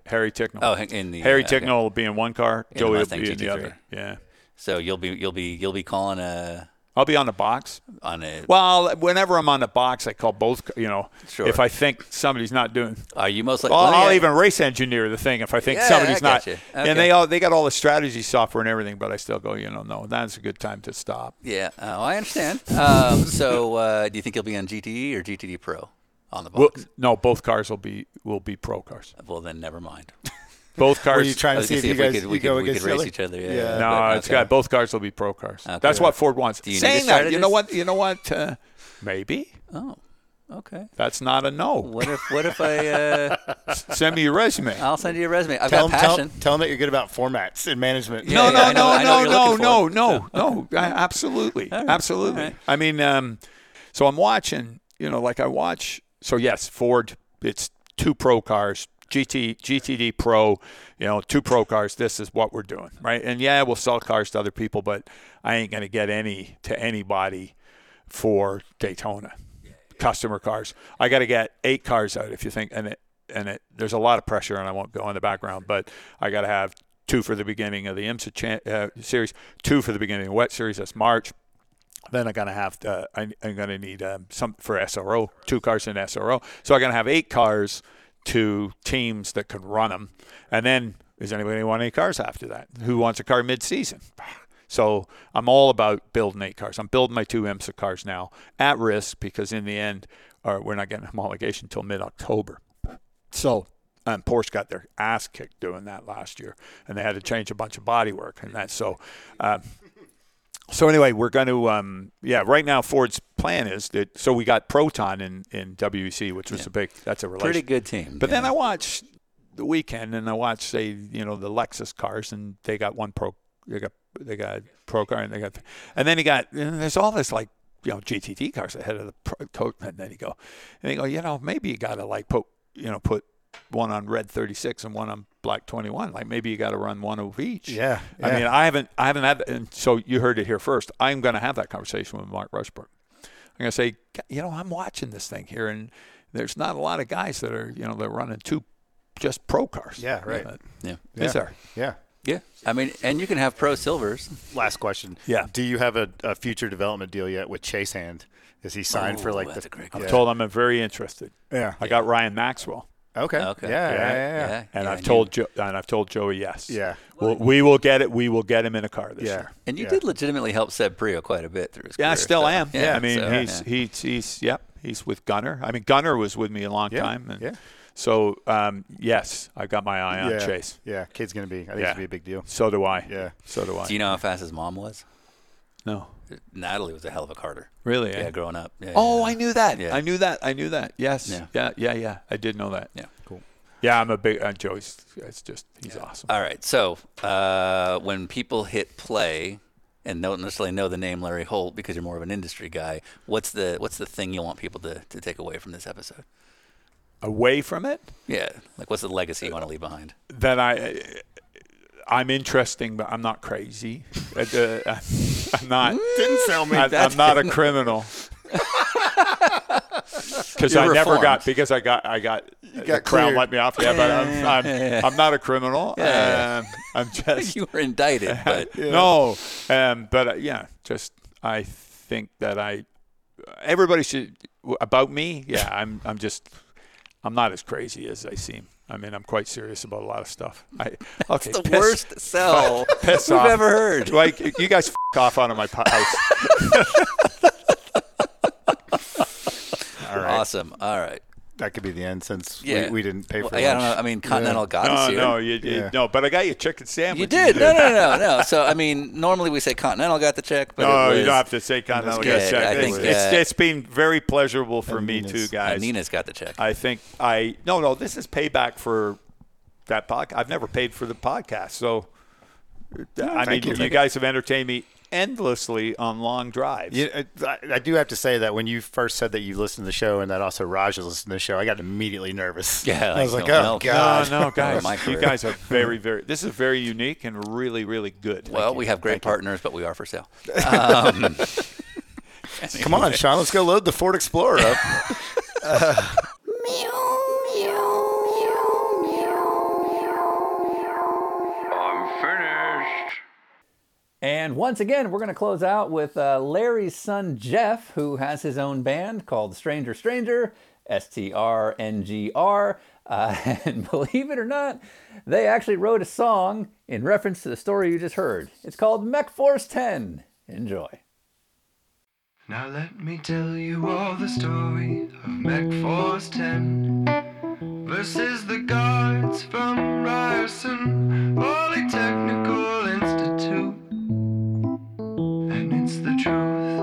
D: Harry Tincknell.
C: Oh, in the
D: Harry
C: uh, okay.
D: Tincknell will be in one car.
C: In the
D: Joey will
C: Mustang
D: be in the
C: GT3.
D: other. Yeah,
C: So you'll be you'll be you'll be calling a
D: I'll be on the box.
C: on a.
D: Well, whenever I'm on the box, I call both. You know,
C: Sure.
D: if I think somebody's not doing,
C: Are you most likely?
D: well,
C: let
D: I'll even race engineer the thing if I think
C: Yeah,
D: somebody's
C: I
D: not.
C: gotcha.
D: And they all they got all the strategy software and everything, but I still go. You know, no, that's a good time to stop.
C: Yeah, oh, I understand. Um, so uh, do you think you'll be on GTE or GTD Pro on the
D: Well,
C: box?
D: no, both cars will be will be pro cars.
C: Well, then never mind.
D: Both
E: Were
D: cars.
E: you trying to
C: was
E: see if you
C: we
E: guys
C: could we could,
E: go
C: we could
E: against
C: race each other. Yeah.
E: Yeah.
D: No,
C: but-
D: it's
C: okay.
D: got both cars will be pro cars.
C: Okay.
D: That's what Ford wants.
C: Do you
D: Saying that, you know what? You know what? Uh, maybe
C: Oh, okay.
D: that's not a no.
C: What if what if I? Uh,
D: Send me your resume.
C: I'll send you a resume. I've
E: Tell
C: got
E: them, tell,
C: passion.
E: tell 'em that you're good about formats and management.
C: Yeah,
D: no,
C: yeah, I
D: no,
C: know- I know
D: no, no, no, no, no, no. Absolutely,
C: right,
D: absolutely.
C: all right.
D: I mean, um, so I'm watching. You know, like I watch. So yes, Ford. It's two pro cars. GT, GTD Pro, you know, two pro cars. This is what we're doing, right? And yeah, we'll sell cars to other people, but I ain't gonna get any to anybody for Daytona customer cars. I got to get eight cars out if you think, and it, and it, there's a lot of pressure, and I won't go in the background, but I got to have two for the beginning of the IMSA chan- uh, series, two for the beginning of the WEC Series. That's March. Then I'm gonna have to. I, I'm gonna need um, some for SRO, two cars in SRO. So I'm gonna have eight cars to teams that can run them, and then is anybody want any cars after that? Who wants a car mid-season? So I'm all about building eight cars. I'm building my two IMSA cars now at risk because in the end, uh, we're not getting homologation until mid-October. So um, Porsche got their ass kicked doing that last year, and they had to change a bunch of bodywork and that. So, um, so anyway, we're going to um, yeah. Right now, Ford's plan is that so we got Proton in in WEC, which was a big that's a relation.
C: Pretty good team.
D: But then. I watch the weekend and I watch say you know the Lexus cars and they got one pro they got they got pro car and they got and then you got and there's all this like you know GTT cars ahead of the pro and then you go and you go you know maybe you got to like put you know put one on red 36 and one on black 21 like maybe you got to run one of each
E: Yeah,
D: I mean I haven't I haven't had and so you heard it here first I'm going to have that conversation with Mark Rushbrook I'm going to say, you know, I'm watching this thing here, and there's not a lot of guys that are, you know, they're running two just pro cars.
E: Yeah, right.
C: Yeah.
D: Is there?
E: Yeah.
C: Yeah. I mean, and you can have pro silvers.
E: Last question.
D: Yeah.
E: Do you have a, a future development deal yet with Chase Hand? Is he signed for
C: Oh,
E: like the?
D: I'm
E: yeah.
D: told I'm very interested.
E: Yeah.
D: I got Ryan Maxwell,
E: Okay.
C: Okay.
E: Yeah. Yeah.
D: Yeah.
E: Yeah. Yeah.
D: and
C: yeah,
D: I've
C: you-
D: told jo- and I've told Joey yes.
E: Yeah.
D: Well, we will get it. We will get him in a car this
E: Yeah.
D: year.
C: And you
E: Yeah.
C: did legitimately help Seb Priaulx quite a bit through his
D: Yeah, I still
C: so-
D: am.
C: Yeah,
D: I mean,
C: so,
D: he's
C: yeah.
D: he's he's yep. He's with Gunner. I mean, Gunner was with me a long
E: Yeah,
D: time. And
E: yeah.
D: So um, yes, I got my eye on
E: yeah.
D: Chase.
E: Yeah. Kid's gonna be. I think
D: Yeah.
E: it's gonna be a big deal.
D: So do I.
E: Yeah.
D: So do I.
C: Do you know how fast his mom was?
D: No.
C: Natalie was a hell of a carter.
D: Really? eh?
C: Yeah, growing up. Yeah,
D: Oh,
C: yeah.
D: I knew that.
C: Yeah.
D: I knew that. I knew that. Yes.
C: Yeah.
D: Yeah. Yeah. Yeah. I did know that.
C: Yeah.
E: Cool.
D: Yeah, I'm a big uh, Joey's. It's just he's awesome.
C: All right. So uh, when people hit play and don't necessarily know the name Larry Holt because you're more of an industry guy, what's the what's the thing you want people to, to take away from this episode?
D: Away from it,
C: Yeah. Like what's the legacy you want to leave behind?
D: that I I'm interesting, but I'm not crazy. Uh, uh, I'm not.
E: Didn't sell me.
D: I, I'm not a criminal. Because I
C: You're
D: never got because I got I got, the
E: got
D: crown let me off. Yeah, but I'm I'm, I'm not a criminal.
C: Yeah.
D: Um, I'm just
C: you were indicted, but
D: no. Um, but uh, yeah, just I think that I everybody should about me. Yeah, I'm I'm just I'm not as crazy as I seem. I mean, I'm quite serious about a lot of stuff. I okay,
C: the
D: piss-
C: worst sell
D: piss
C: we've
D: off.
C: ever heard.
D: Like you guys f- off out of my house.
E: All right.
C: Awesome. All right.
E: That could be the end since
C: Yeah.
E: we, we didn't pay
C: Well,
E: for
C: yeah, I don't know. I mean, Continental got us
D: No,
C: here.
D: no, you, you,
E: Yeah.
D: no. But I got you a chicken sandwich.
C: You did. No, no, no, no. So I mean, normally we say Continental got the check, but
D: No,
C: it was,
D: you don't have to say continental.
C: good.
D: Yes,
C: I
D: it's,
C: think,
D: it's,
C: uh,
D: it's been very pleasurable for me
E: Nina's-
D: too, guys.
C: Nina's got the check.
D: I think I no, no. This is payback for that podcast. I've never paid for the podcast, so I mean,
E: thank you,
D: you,
E: thank you.
D: guys have entertained me endlessly on long drives.
E: You, I, I do have to say that when you first said that you listened to the show and that also Raj has listened to the show, I got immediately nervous.
C: Yeah,
E: I was
C: like,
E: like,
C: no,
E: oh
C: no.
E: god.
D: No, no, guys, you guys are very, very. This is very unique and really, really good.
C: well, we have great partners, but we are for sale. Um,
E: Come on, Sean, let's go load the Ford Explorer up.
B: I'm
A: And once again, we're going to close out with uh, Larry's son Geoff, who has his own band called Stranger Stranger, S T R N G R. Uh, and believe it or not, they actually wrote a song in reference to the story you just heard. It's called Mech Force 10. Enjoy.
F: Now let me tell you all the story of Mech Force 10 versus the guards from Ryerson, Polytechnic show.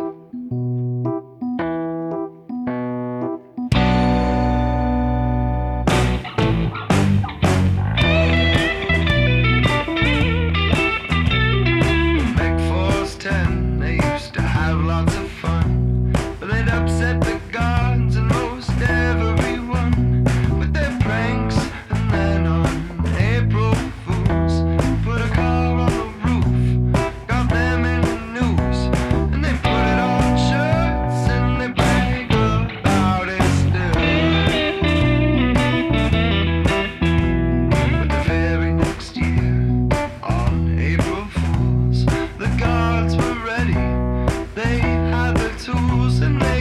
F: listening.